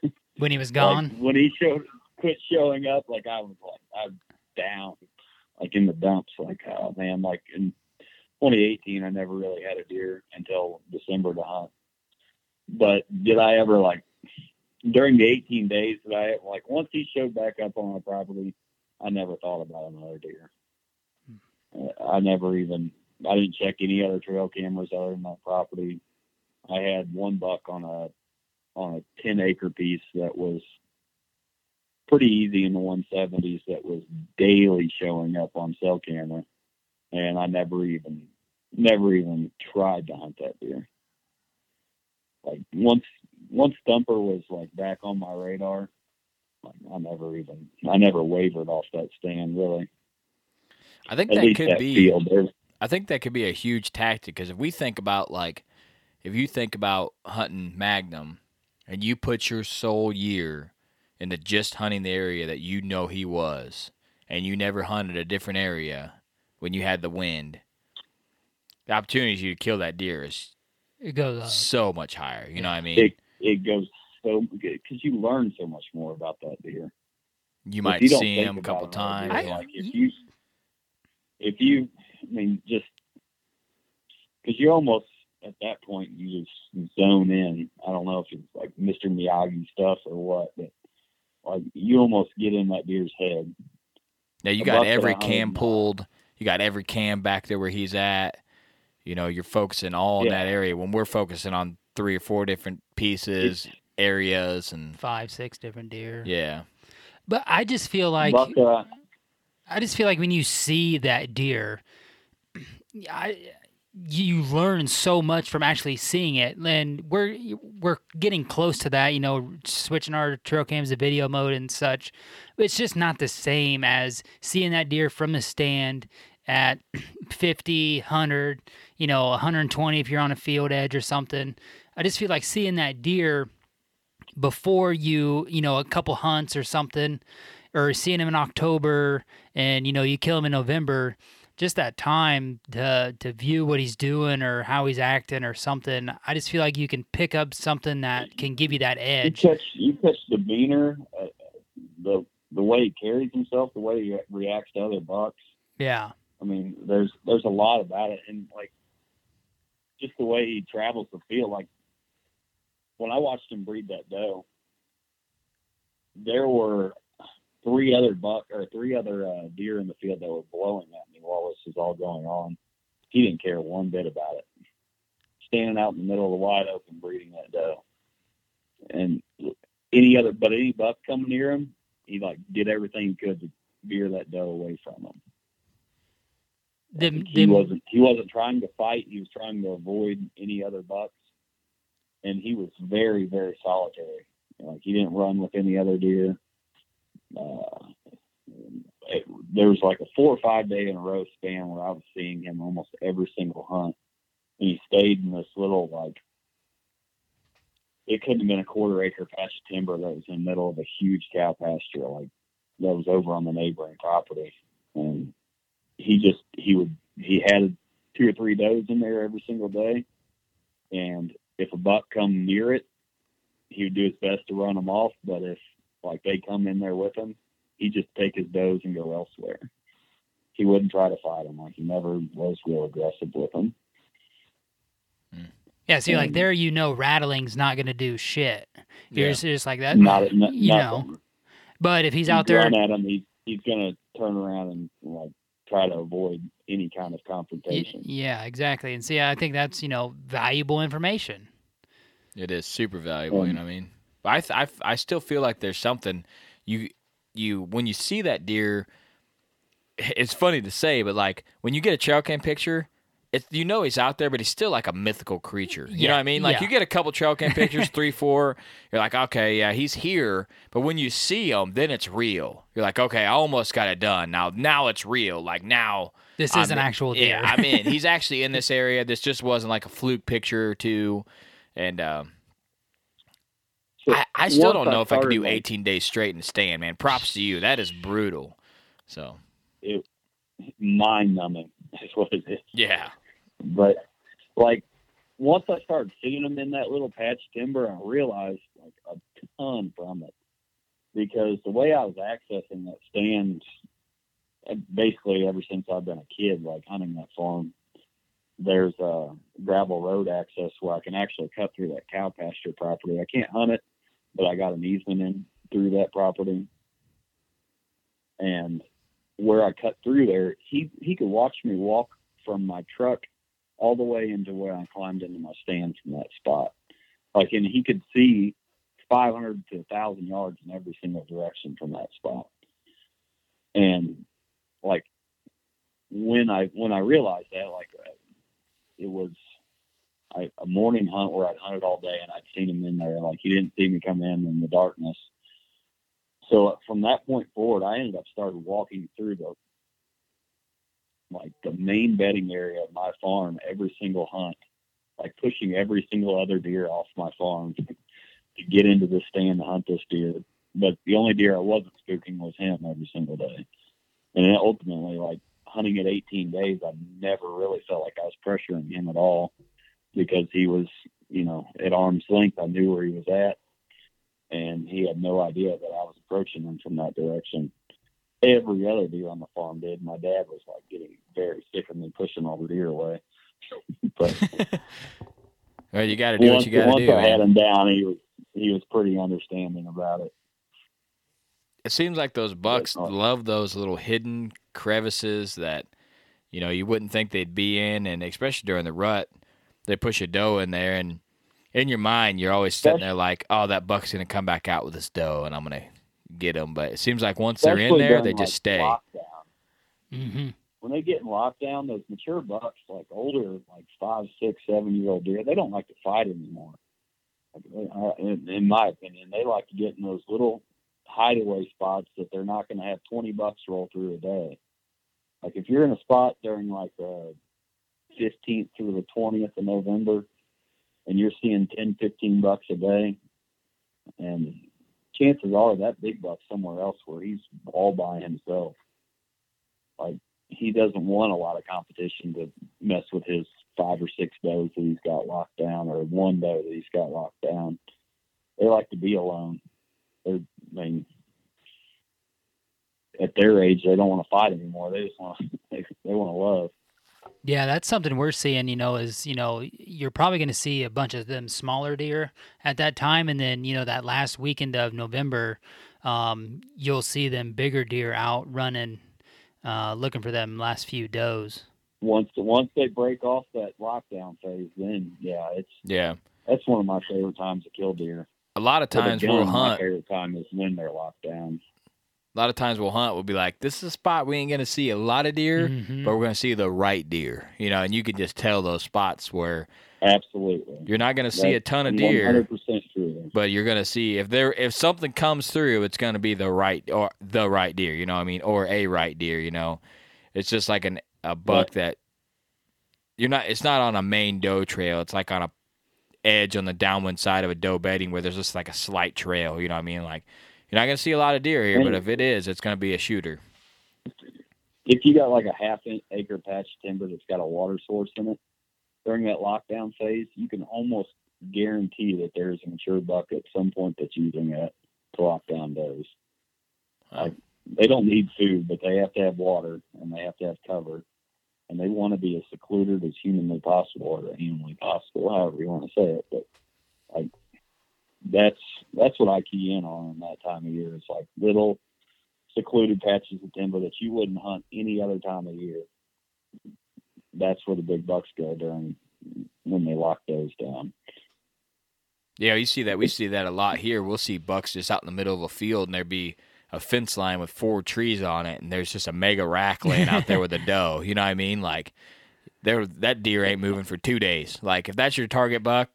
When he was Like, gone. when he showed quit showing up, like I was like I'm down, like in the dumps. Like oh man, like in 2018, I never really had a deer until December to hunt. But did I ever like during the 18 days that I like once he showed back up on my property, I never thought about another deer. Uh, I never even I didn't check any other trail cameras other than that property. I had one buck on a on a 10 acre piece that was pretty easy in the 170s that was daily showing up on cell camera and I never even never even tried to hunt that deer. Like once once Thumper was like back on my radar, like I never even I never wavered off that stand really. I think At that could that be. field. I think that could be a huge tactic because if we think about like, if you think about hunting Magnum, and you put your sole year into just hunting the area that you know he was, and you never hunted a different area when you had the wind, the opportunities you to kill that deer is It goes up. so much higher. You know what I mean? It it goes so good because you learn so much more about that deer. you might you see him a couple times. I- like if you if you I mean just because you almost at that point you just zone in. I don't know if it's like Mr. Miyagi stuff or what, but like you almost get in that deer's head. Now you a got every cam pulled. You got every cam back there where he's at. You know, you're focusing all in that area. When we're focusing on three or four different pieces, areas, and Five, six different deer. yeah, But I just feel like Buck, uh, I just feel like when you see that deer, I you learn so much from actually seeing it, and we're we're getting close to that. You know, switching our trail cams to video mode and such. It's just not the same as seeing that deer from the stand at 50, 100, you know, 120 if you're on a field edge or something. I just feel like seeing that deer before you, you know, a couple hunts or something, or seeing him in October and you know you kill him in November, just that time to to view what he's doing or how he's acting or something. I just feel like you can pick up something that can give you that you edge. catch you catch demeanor, uh, the the way he carries himself, the way he reacts to other bucks. Yeah, I mean, there's there's a lot about it, and like just the way he travels the field. Like when I watched him breed that doe, there were three other buck or three other uh, deer in the field that were blowing at me while this was all going on. He didn't care one bit about it. Standing out in the middle of the wide open breeding that doe, and any other but any buck coming near him, he like did everything he could to veer that doe away from him them, he them, wasn't he wasn't trying to fight. He was trying to avoid any other bucks, and he was very very solitary. Like he didn't run with any other deer. Uh, it, there was like a four or five day in a row span where I was seeing him almost every single hunt, and he stayed in this little like it couldn't have been a quarter acre patch of timber that was in the middle of a huge cow pasture like that was over on the neighboring property, and he just he would he had two or three does in there every single day, and if a buck come near it, he would do his best to run them off. But if like they come in there with him, he'd just take his does and go elsewhere. He wouldn't try to fight them. Like he never was real aggressive with them. yeah. See, like there, you know, rattling's not gonna do shit. You're Yeah. just, just like that. Not, not you know, but if he's You out there, at him, he, he's gonna turn around and like try to avoid any kind of Y- confrontation. Yeah, exactly. And see, I think that's you know valuable information. it is super valuable. you Um, know what I mean? But I, th- I, f- I still feel like there's something you, you when you see that deer. It's funny to say, but like when you get a trail cam picture, it's you know he's out there, but he's still like a mythical creature. You know what I mean? Like yeah. you get a couple trail cam pictures, three, four, you're like, okay, yeah, he's here. But when you see him, then it's real. You're like, okay, I almost got it done. Now, now it's real. Like now, This I'm is an in- actual deer. Yeah, I'm in. He's actually in this area. This just wasn't like a fluke picture or two. And um, So I, I still don't know if I could do 18 days straight in the stand, man. Props to you. That is brutal. So it, mind numbing is what it is. yeah, But like once I started seeing them in that little patch timber, I realized like a ton from it because the way I was accessing that stand, uh, basically ever since I've been a kid, like hunting that farm, there's a gravel road access where I can actually cut through that cow pasture property. I can't hunt it, but I got an easement in through that property. And where I cut through there, he he could watch me walk from my truck all the way into where I climbed into my stand from that spot. Like, and he could see 500 to 1,000 yards in every single direction from that spot. And like when I when I realized that, like it was I, a morning hunt where I'd hunted all day and I'd seen him in there. Like he didn't see me come in in the darkness. So uh, from that point forward, I ended up started walking through the like the main bedding area of my farm every single hunt, like pushing every single other deer off my farm to, get into the stand to hunt this deer. But the only deer I wasn't spooking was him every single day. And ultimately, like hunting at 18 days, I never really felt like I was pressuring him at all because he was, you know, at arm's length. I knew where he was at, and he had no idea that I was approaching him from that direction. Every other deer on the farm did. My dad was like getting very sick of me pushing all the deer away. but well, you got to do once, what you got to do. Once I had him down, he was he was pretty understanding about it. It seems like those bucks not- love those little hidden crevices that you know you wouldn't think they'd be in, and especially during the rut, they push a doe in there, and in your mind you're always sitting That's- there like, oh, that buck's gonna come back out with this doe, and I'm gonna get him. But it seems like once they're in there, they during, just like, stay. Mm-hmm. when they get in lockdown, those mature bucks, like older, like five, six, seven year old deer, they don't like to fight anymore. Like, uh, In, in my opinion, they like to get in those little hideaway spots that they're not going to have 20 bucks roll through a day. Like if you're in a spot during like the 15th through the 20th of November and you're seeing 10, 15 bucks a day, and chances are that big buck somewhere else where he's all by himself. Like he doesn't want a lot of competition to mess with his five or six does that he's got locked down or one doe that he's got locked down. They like to be alone. They're, I mean, at their age, they don't want to fight anymore. They just want to, they, they want to love. Yeah, that's something we're seeing, you know, is, you know, you're probably going to see a bunch of them smaller deer at that time. And then, you know, that last weekend of November, um, you'll see them bigger deer out running, uh, looking for them last few does. Once once they break off that lockdown phase, then yeah, it's Yeah, that's one of my favorite times to kill deer. a lot of With a times gun, we'll My favorite time is when they're locked down. A lot of times we'll hunt. We'll be like, this is a spot we ain't gonna see a lot of deer, Mhm. but we're gonna see the right deer. You know, and you can just tell those spots where Absolutely. you're not gonna see a ton of deer. 100% true. but you're gonna see if there if something comes through, it's gonna be the right or the right deer. You know, what I mean, or a right deer. You know, it's just like an a buck that you're not. It's not on a main doe trail. It's like on a edge on the downwind side of a doe bedding where there's just like a slight trail. You know what I mean? Like you're not gonna see a lot of deer here, but if it is, it's gonna be a shooter. if you got like a half acre patch of timber that's got a water source in it during that lockdown phase, you can almost guarantee that there's a mature buck at some point that's using it to lock down does. Like they don't need food, but they have to have water and they have to have cover, and they want to be as secluded as humanly possible or humanly possible, however you want to say it. But like that's that's what I key in on in that time of year. It's like little secluded patches of timber that you wouldn't hunt any other time of year. That's where the big bucks go during when they lock those down. Yeah, you see that. We see that a lot here. We'll see bucks just out in the middle of a field, and there be a fence line with four trees on it, and there's just a mega rack laying out there with a doe. You know what I mean? Like, there that deer ain't moving for two days. Like, if that's your target buck,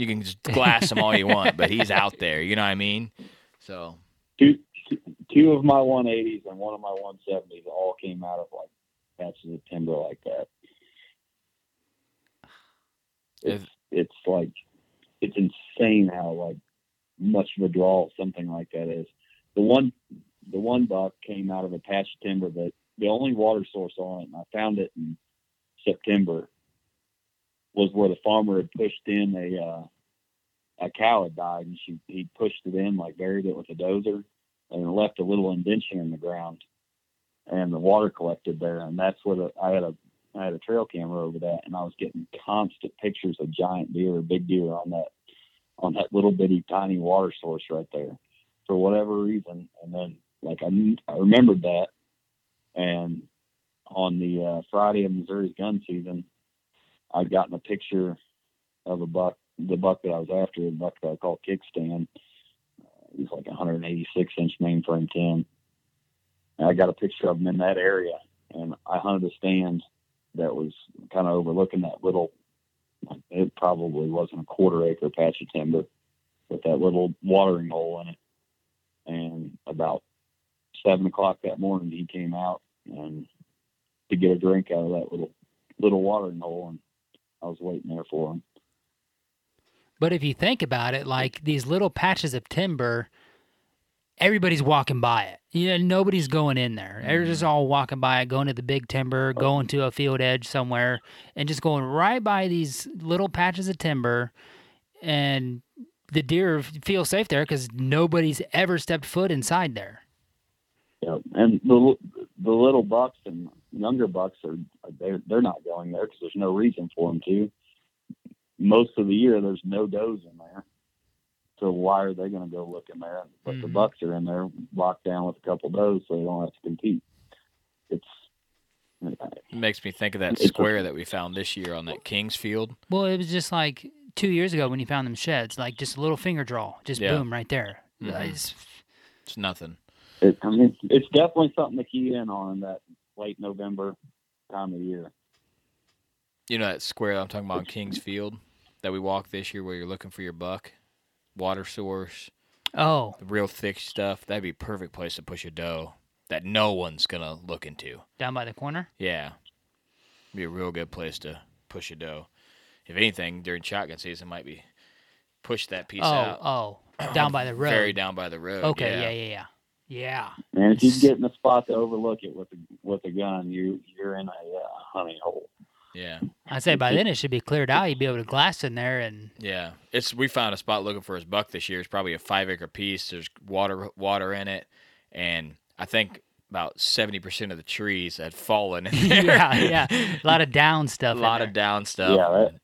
you can just glass him all you want, but he's out there. You know what I mean? So Two two of my 180s and one of my 170s all came out of like patches of timber like that. It's it's like it's insane how like much of a draw something like that is. The one the one buck came out of a patch of timber that the only water source on it, and I found it in September, was where the farmer had pushed in a uh, a cow had died, and she he pushed it in like buried it with a dozer, and left a little indention in the ground, and the water collected there, and that's where the, I had a I had a trail camera over that, and I was getting constant pictures of giant deer, big deer on that on that little bitty tiny water source right there, for whatever reason. And then like I I remembered that, and on the uh, Friday of Missouri's gun season, I'd gotten a picture of a buck, the buck that I was after, the buck that I call kickstand. Uh, he was like 186 inch mainframe 10. And I got a picture of him in that area, and I hunted a stand that was kind of overlooking that little. It probably wasn't a quarter acre patch of timber with that little watering hole in it. And about seven o'clock that morning, he came out and to get a drink out of that little little watering hole, and I was waiting there for him. But if you think about it, like these little patches of timber, everybody's walking by it. Yeah, nobody's going in there. They're just Mm-hmm. all walking by, it, going to the big timber, Oh. going to a field edge somewhere, and just going right by these little patches of timber. And the deer feel safe there because nobody's ever stepped foot inside there. Yeah, and the the little bucks and younger bucks are they're they're not going there because there's no reason for them to. Most of the year, there's no does in there, so why are they going to go look in there? But the Mhm. bucks are in there locked down with a couple does, so they don't have to compete. It's It makes me think of that It's a- square that we found this year on that Kings field. Well, it was just like two years ago when you found them sheds, like just a little finger draw, just Yeah. boom right there. Mhm. It's- It's nothing. it, I mean, it's definitely something to key in on that late November time of year. You know that square I'm talking about on Kings Field that we walked this year where you're looking for your buck, water source, oh, the real thick stuff. That'd be a perfect place to push a doe that no one's gonna look into. down by the corner. Yeah, be a real good place to push a doe. If anything, during shotgun season, might be push that piece oh, out. oh, down by the road. Very down by the road. Okay, yeah. yeah, yeah, yeah. And if you get in a spot to overlook it with a with a gun, you you're in a uh, honey hole. Yeah, I'd say by then it should be cleared out. You'd be able to glass in there, and yeah. It's we found a spot looking for his buck this year. It's probably a five acre piece. There's water water in it, and I think about seventy percent of the trees had fallen. In there. yeah, yeah, a lot of down stuff. a in lot there. of down stuff. Yeah, that-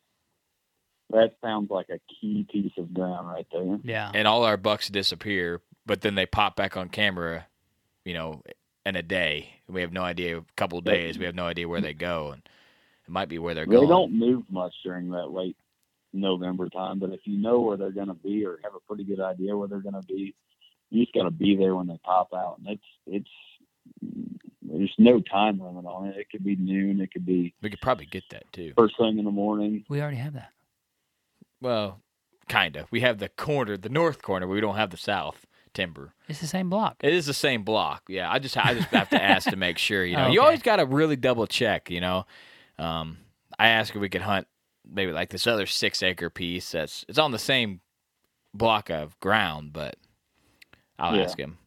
That sounds like a key piece of ground right there. yeah. and all our bucks disappear, but then they pop back on camera, you know, in a day. We have no idea. A couple of days, we have no idea where they go, and it might be where they're They going. don't move much during that late November time, but if you know where they're going to be or have a pretty good idea where they're going to be, you just got to be there when they pop out. And it's it's there's no time limit on it. It could be noon. It could be We could probably get that too. first thing in the morning. We already have that. Well, kind of. We have the corner, the north corner. But we don't have the south timber. It's the same block. It is the same block. Yeah, I just I just have to ask to make sure. You know, you Okay. always got to really double check. You know, um, I asked if we could hunt maybe like this other six acre piece that's it's on the same block of ground, but I'll Yeah. ask him.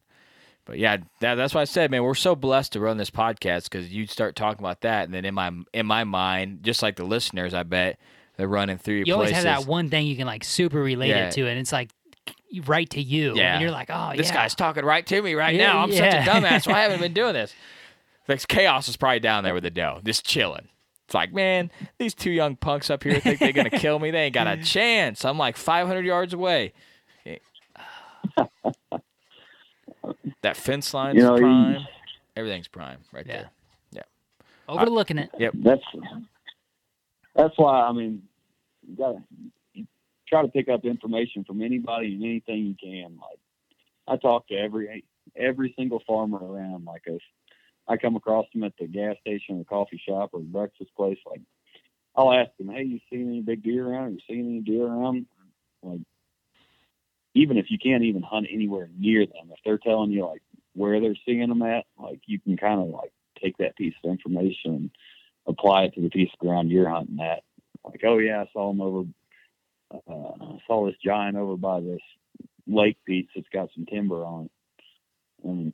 But yeah, that, that's why I said, man, we're so blessed to run this podcast because you start talking about that, and then in my in my mind, just like the listeners, I bet they're running through You always places. have that one thing you can like super relate Yeah. it to, and it's like right to you. Yeah. And you're like, oh, this yeah. guy's talking right to me right Yeah, now. I'm yeah. such a dumbass. Why haven't I been doing this. Like chaos is probably down there with the doe, just chilling. It's like, man, these two young punks up here think they're gonna kill me. They ain't got a chance. I'm like 500 yards away. that fence line's You know, you- prime. Everything's prime right there. Yeah. there. overlooking it. Yep. That's that's why I mean, you gotta you try to pick up information from anybody and anything you can. Like I talk to every every single farmer around. Like if I come across them at the gas station or coffee shop or breakfast place, like I'll ask them, "Hey, you seen any big deer around? You seen any deer around?" Like even if you can't even hunt anywhere near them, if they're telling you like where they're seeing them at, like you can kind of like take that piece of information and apply it to the piece of ground you're hunting at. Like, oh yeah, I saw him over. Uh, saw this giant over by this lake piece that's got some timber on it. And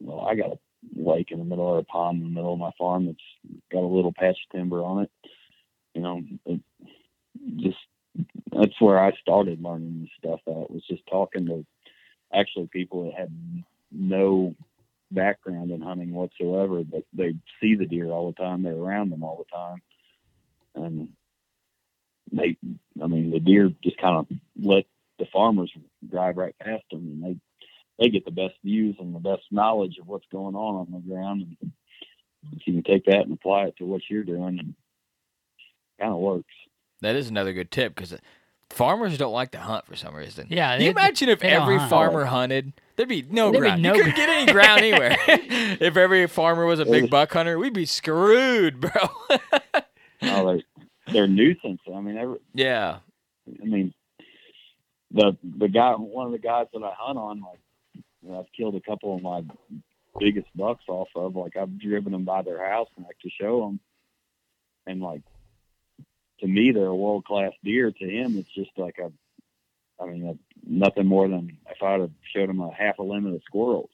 well, I got a lake in the middle or a pond in the middle of my farm that's got a little patch of timber on it. You know, it just that's where I started learning this stuff. At was just talking to actually people that had no background in hunting whatsoever, but they see the deer all the time. They're around them all the time, and they, I mean, the deer just kind of let the farmers drive right past them, and they they get the best views and the best knowledge of what's going on on the ground. And if you can take that and apply it to what you're doing, and kind of works. That is another good tip because farmers don't like to hunt for some reason. Yeah, Can you imagine if every hunt. farmer hunted? There'd be no There'd be ground. no you couldn't gr- get any ground anywhere. if every farmer was a big buck hunter, we'd be screwed, bro. Oh, they're they're nuisance. I mean, every, yeah. I mean, the the guy, one of the guys that I hunt on, like you know, I've killed a couple of my biggest bucks off of. Like I've driven them by their house and like to show them, and like to me, they're a world class deer. To him, it's just like a, I mean, a, nothing more than if I'd have showed him a half a limit of squirrels.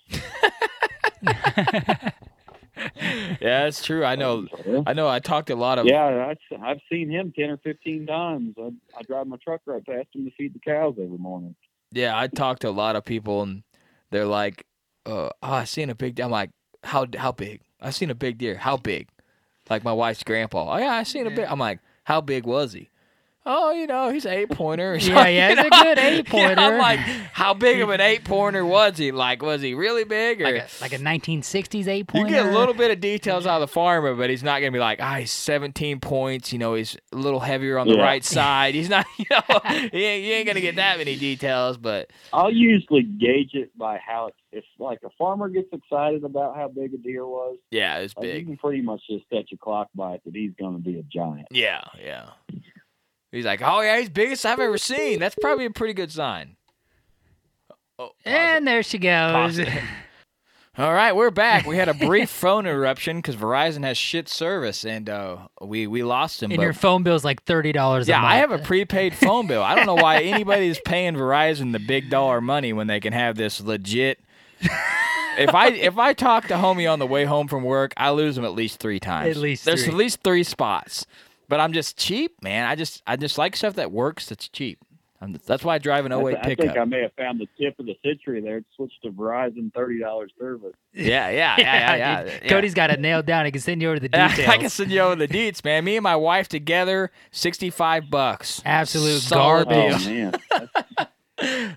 Yeah, that's true. I know. I know. I talked a lot of. Yeah, I, I've seen him ten or fifteen times. I, I drive my truck right past him to feed the cows every morning. Yeah, I talked to a lot of people, and they're like, uh, "Oh, I seen a big." deer." I'm like, "How how big? I seen a big deer. How big?" Like my wife's grandpa. Oh yeah, I seen a big. I'm like, "How big was he?" Oh, you know, he's eight pointer. Yeah, yeah, he's a good eight-pointer. I'm like, how big of an eight pointer was he? Like, was he really big? Or Like a, like a 1960s eight pointer? you get a little bit of details out of the farmer, but he's not gonna be like, ah, he's 17 points. You know, he's a little heavier on the Yeah. right side. He's not, you know, he ain't, you ain't gonna get that many details. But I'll usually gauge it by how it's if like a farmer gets excited about how big a deer was. yeah, it's Like, you can pretty much just set your clock by it that he's going to be a giant. Yeah, yeah. He's like, oh yeah, he's biggest I've ever seen. That's probably a pretty good sign. Oh. And there she goes. All right, we're back. We had a brief phone interruption because Verizon has shit service, and uh, we we lost him. and but- your phone bill is like thirty dollars. yeah. I have a prepaid phone bill. I don't know why anybody's paying Verizon the big dollar money when they can have this legit. if I if I talk to homie on the way home from work, I lose him at least three times. At least there's three. at least three spots. But I'm just cheap, man. I just I just like stuff that works. That's cheap. I'm, that's why I drive an I, 08 th- I think. I may have found the tip of the century there. Switch to Verizon thirty dollars service. yeah, yeah, yeah, yeah. yeah, dude. yeah. Cody's got it nailed down. He can send you over the Yeah, details. I can send you over the deets, man. Me and my wife together, sixty-five bucks. Absolute Solid garbage. Oh man,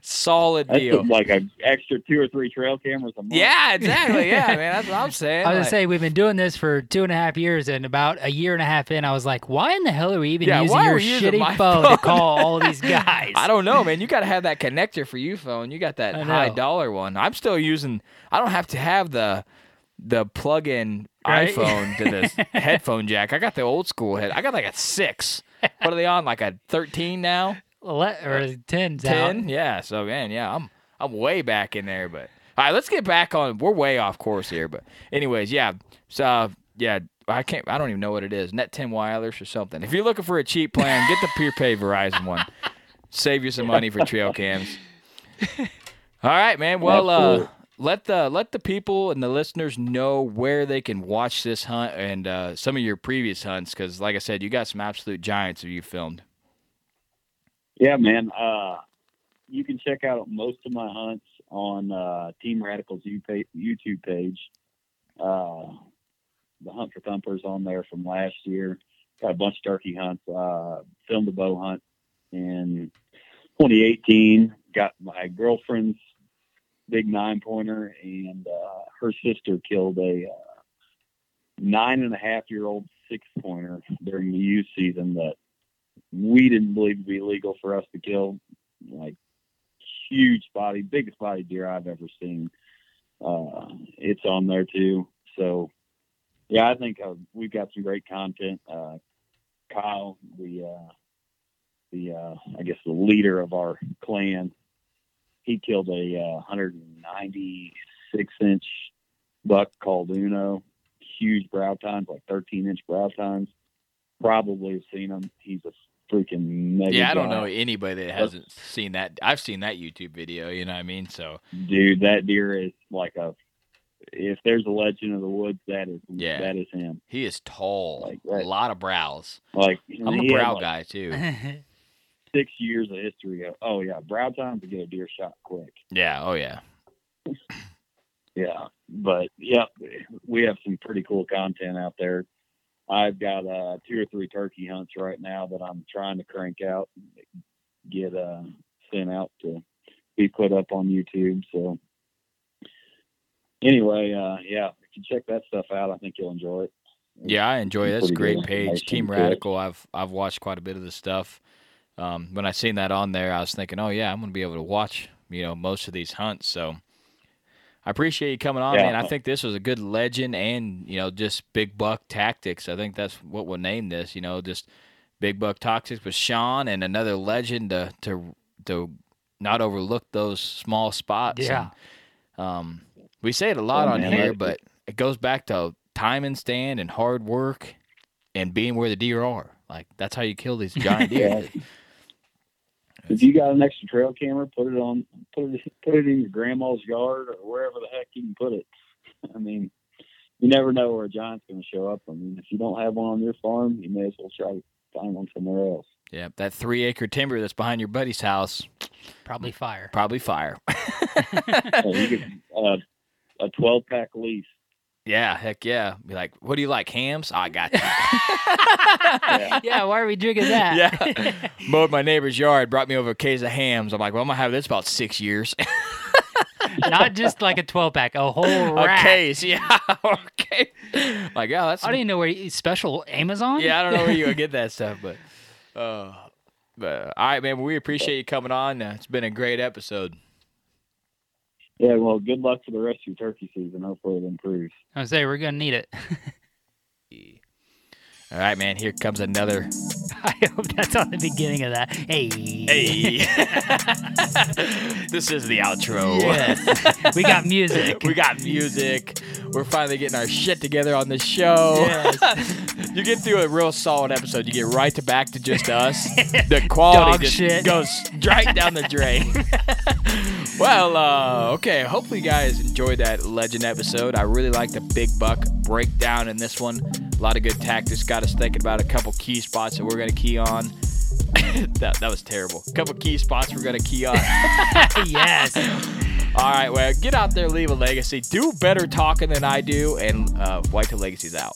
Solid that's deal. like an extra two or three trail cameras a month. Yeah, exactly. Yeah, man. That's what I'm saying. I was gonna Like- say we've been doing this for two and a half years, and about a year and a half in, I was like, "Why in the hell are we even Yeah, using your using shitty phone, phone?" to call all these guys?" I don't know, man. You got to have that connector for you phone. You got that I high know. dollar one. I'm still using. I don't have to have the the plug-in Right? iPhone to this headphone jack. I got the old school head. I got like a six. What are they on? Like a 13 now? Le- or tens 10? out. Yeah. So man, yeah, I'm I'm way back in there. But all right, let's get back on. We're way off course here. But anyways, yeah. So yeah. I can't. I don't even know what it is. Net 10 wireless or something. If you're looking for a cheap plan, get the prepaid Verizon one. Save you some money for trail cams. All right, man. Well, uh, let the let the people and the listeners know where they can watch this hunt and uh, some of your previous hunts, because like I said, you got some absolute giants that you filmed. Yeah, man. Uh, you can check out most of my hunts on uh, Team Radical's YouTube page. Uh, the Hunt for Thumpers on there from last year. Got a bunch of turkey hunts. Uh, filmed a bow hunt in 2018. Got my girlfriend's big nine pointer, and uh, her sister killed a uh, nine and a half year old six pointer during the youth season that we didn't believe to be legal for us to kill. Like huge body, biggest body deer I've ever seen. Uh, it's on there too. So yeah, I think uh, we've got some great content. Uh, Kyle, the uh, the uh, I guess the leader of our clan, he killed a uh, 196 inch buck called Uno. Huge brow tines, like 13 inch brow tines. Probably have seen him. He's a freaking mega. Yeah, I don't know anybody that hasn't seen that. I've seen that YouTube video. You know what I mean? So dude. That deer is like a. If there's a legend of the woods, that is Yeah. that is him. he is tall, Like, right. a lot of brows. Like I'm a brow like, guy too. Six years of history. Of, oh yeah, brow time to get a deer shot quick. Yeah. Oh yeah. Yeah, but yeah, we have some pretty cool content out there. I've got uh, two or three turkey hunts right now that I'm trying to crank out, get uh, sent out to be put up on YouTube. So anyway, uh, yeah, if you check that stuff out, I think you'll enjoy it. Yeah, I enjoy it. That's a great page. Team. Radical. I've I've watched quite a bit of the stuff. Um, when I seen that on there, I was thinking, oh yeah, I'm gonna be able to watch you know most of these hunts. So I appreciate you coming on, Yeah. man. I think this was a good legend and you know just big buck tactics. I think that's what we'll name this. You know, just big buck tactics with Sean and another legend to to to not overlook those small spots. Yeah. And, um, we say it a lot Yeah, on man. here, but it goes back to time and stand and hard work and being where the deer are. Like that's how you kill these giant deer. Yeah. If you got an extra trail camera, put it on, put it, put it in your grandma's yard or wherever the heck you can put it. I mean, you never know where a giant's going to show up. I mean, if you don't have one on your farm, you may as well try to find one somewhere else. Yeah, that three acre timber that's behind your buddy's house, Probably fire. probably fire. You get uh, a 12 pack lease. Yeah, heck yeah. Be like, what do you like, Hamm's? I got you. yeah, why are we drinking that? yeah. Mowed my neighbor's yard, brought me over a case of Hamm's. I'm like, well, I'm gonna have this about six years. Not just like a 12 pack, a whole a case, yeah. okay. Like, oh, that's I don't even know where you, special Amazon. yeah. I don't know where you would get that stuff, but, uh, but all right, man. We appreciate you coming on. Uh, it's been a great episode. Yeah, well, good luck for the rest of your turkey season. Hopefully it improves. I say we're gonna need it. All right, man. Here comes another. I hope that's on the beginning of that. Hey, Hey, this is the outro. yes, we got music. We got music. We're finally getting our shit together on this show. Yes. you get through a real solid episode. You get right to back to just us. The quality Dog just shit. goes right down the drain. well, uh, okay. Hopefully, you guys enjoyed that legend episode. I really like the big buck breakdown in this one. A lot of good tactics. Got us thinking about a couple key spots that we're going to key on. that, that was terrible. A couple key spots we're going to key on. yes. All right, well, get out there, leave a legacy. Do better talking than I do, and uh, Whitetail Legacy's out.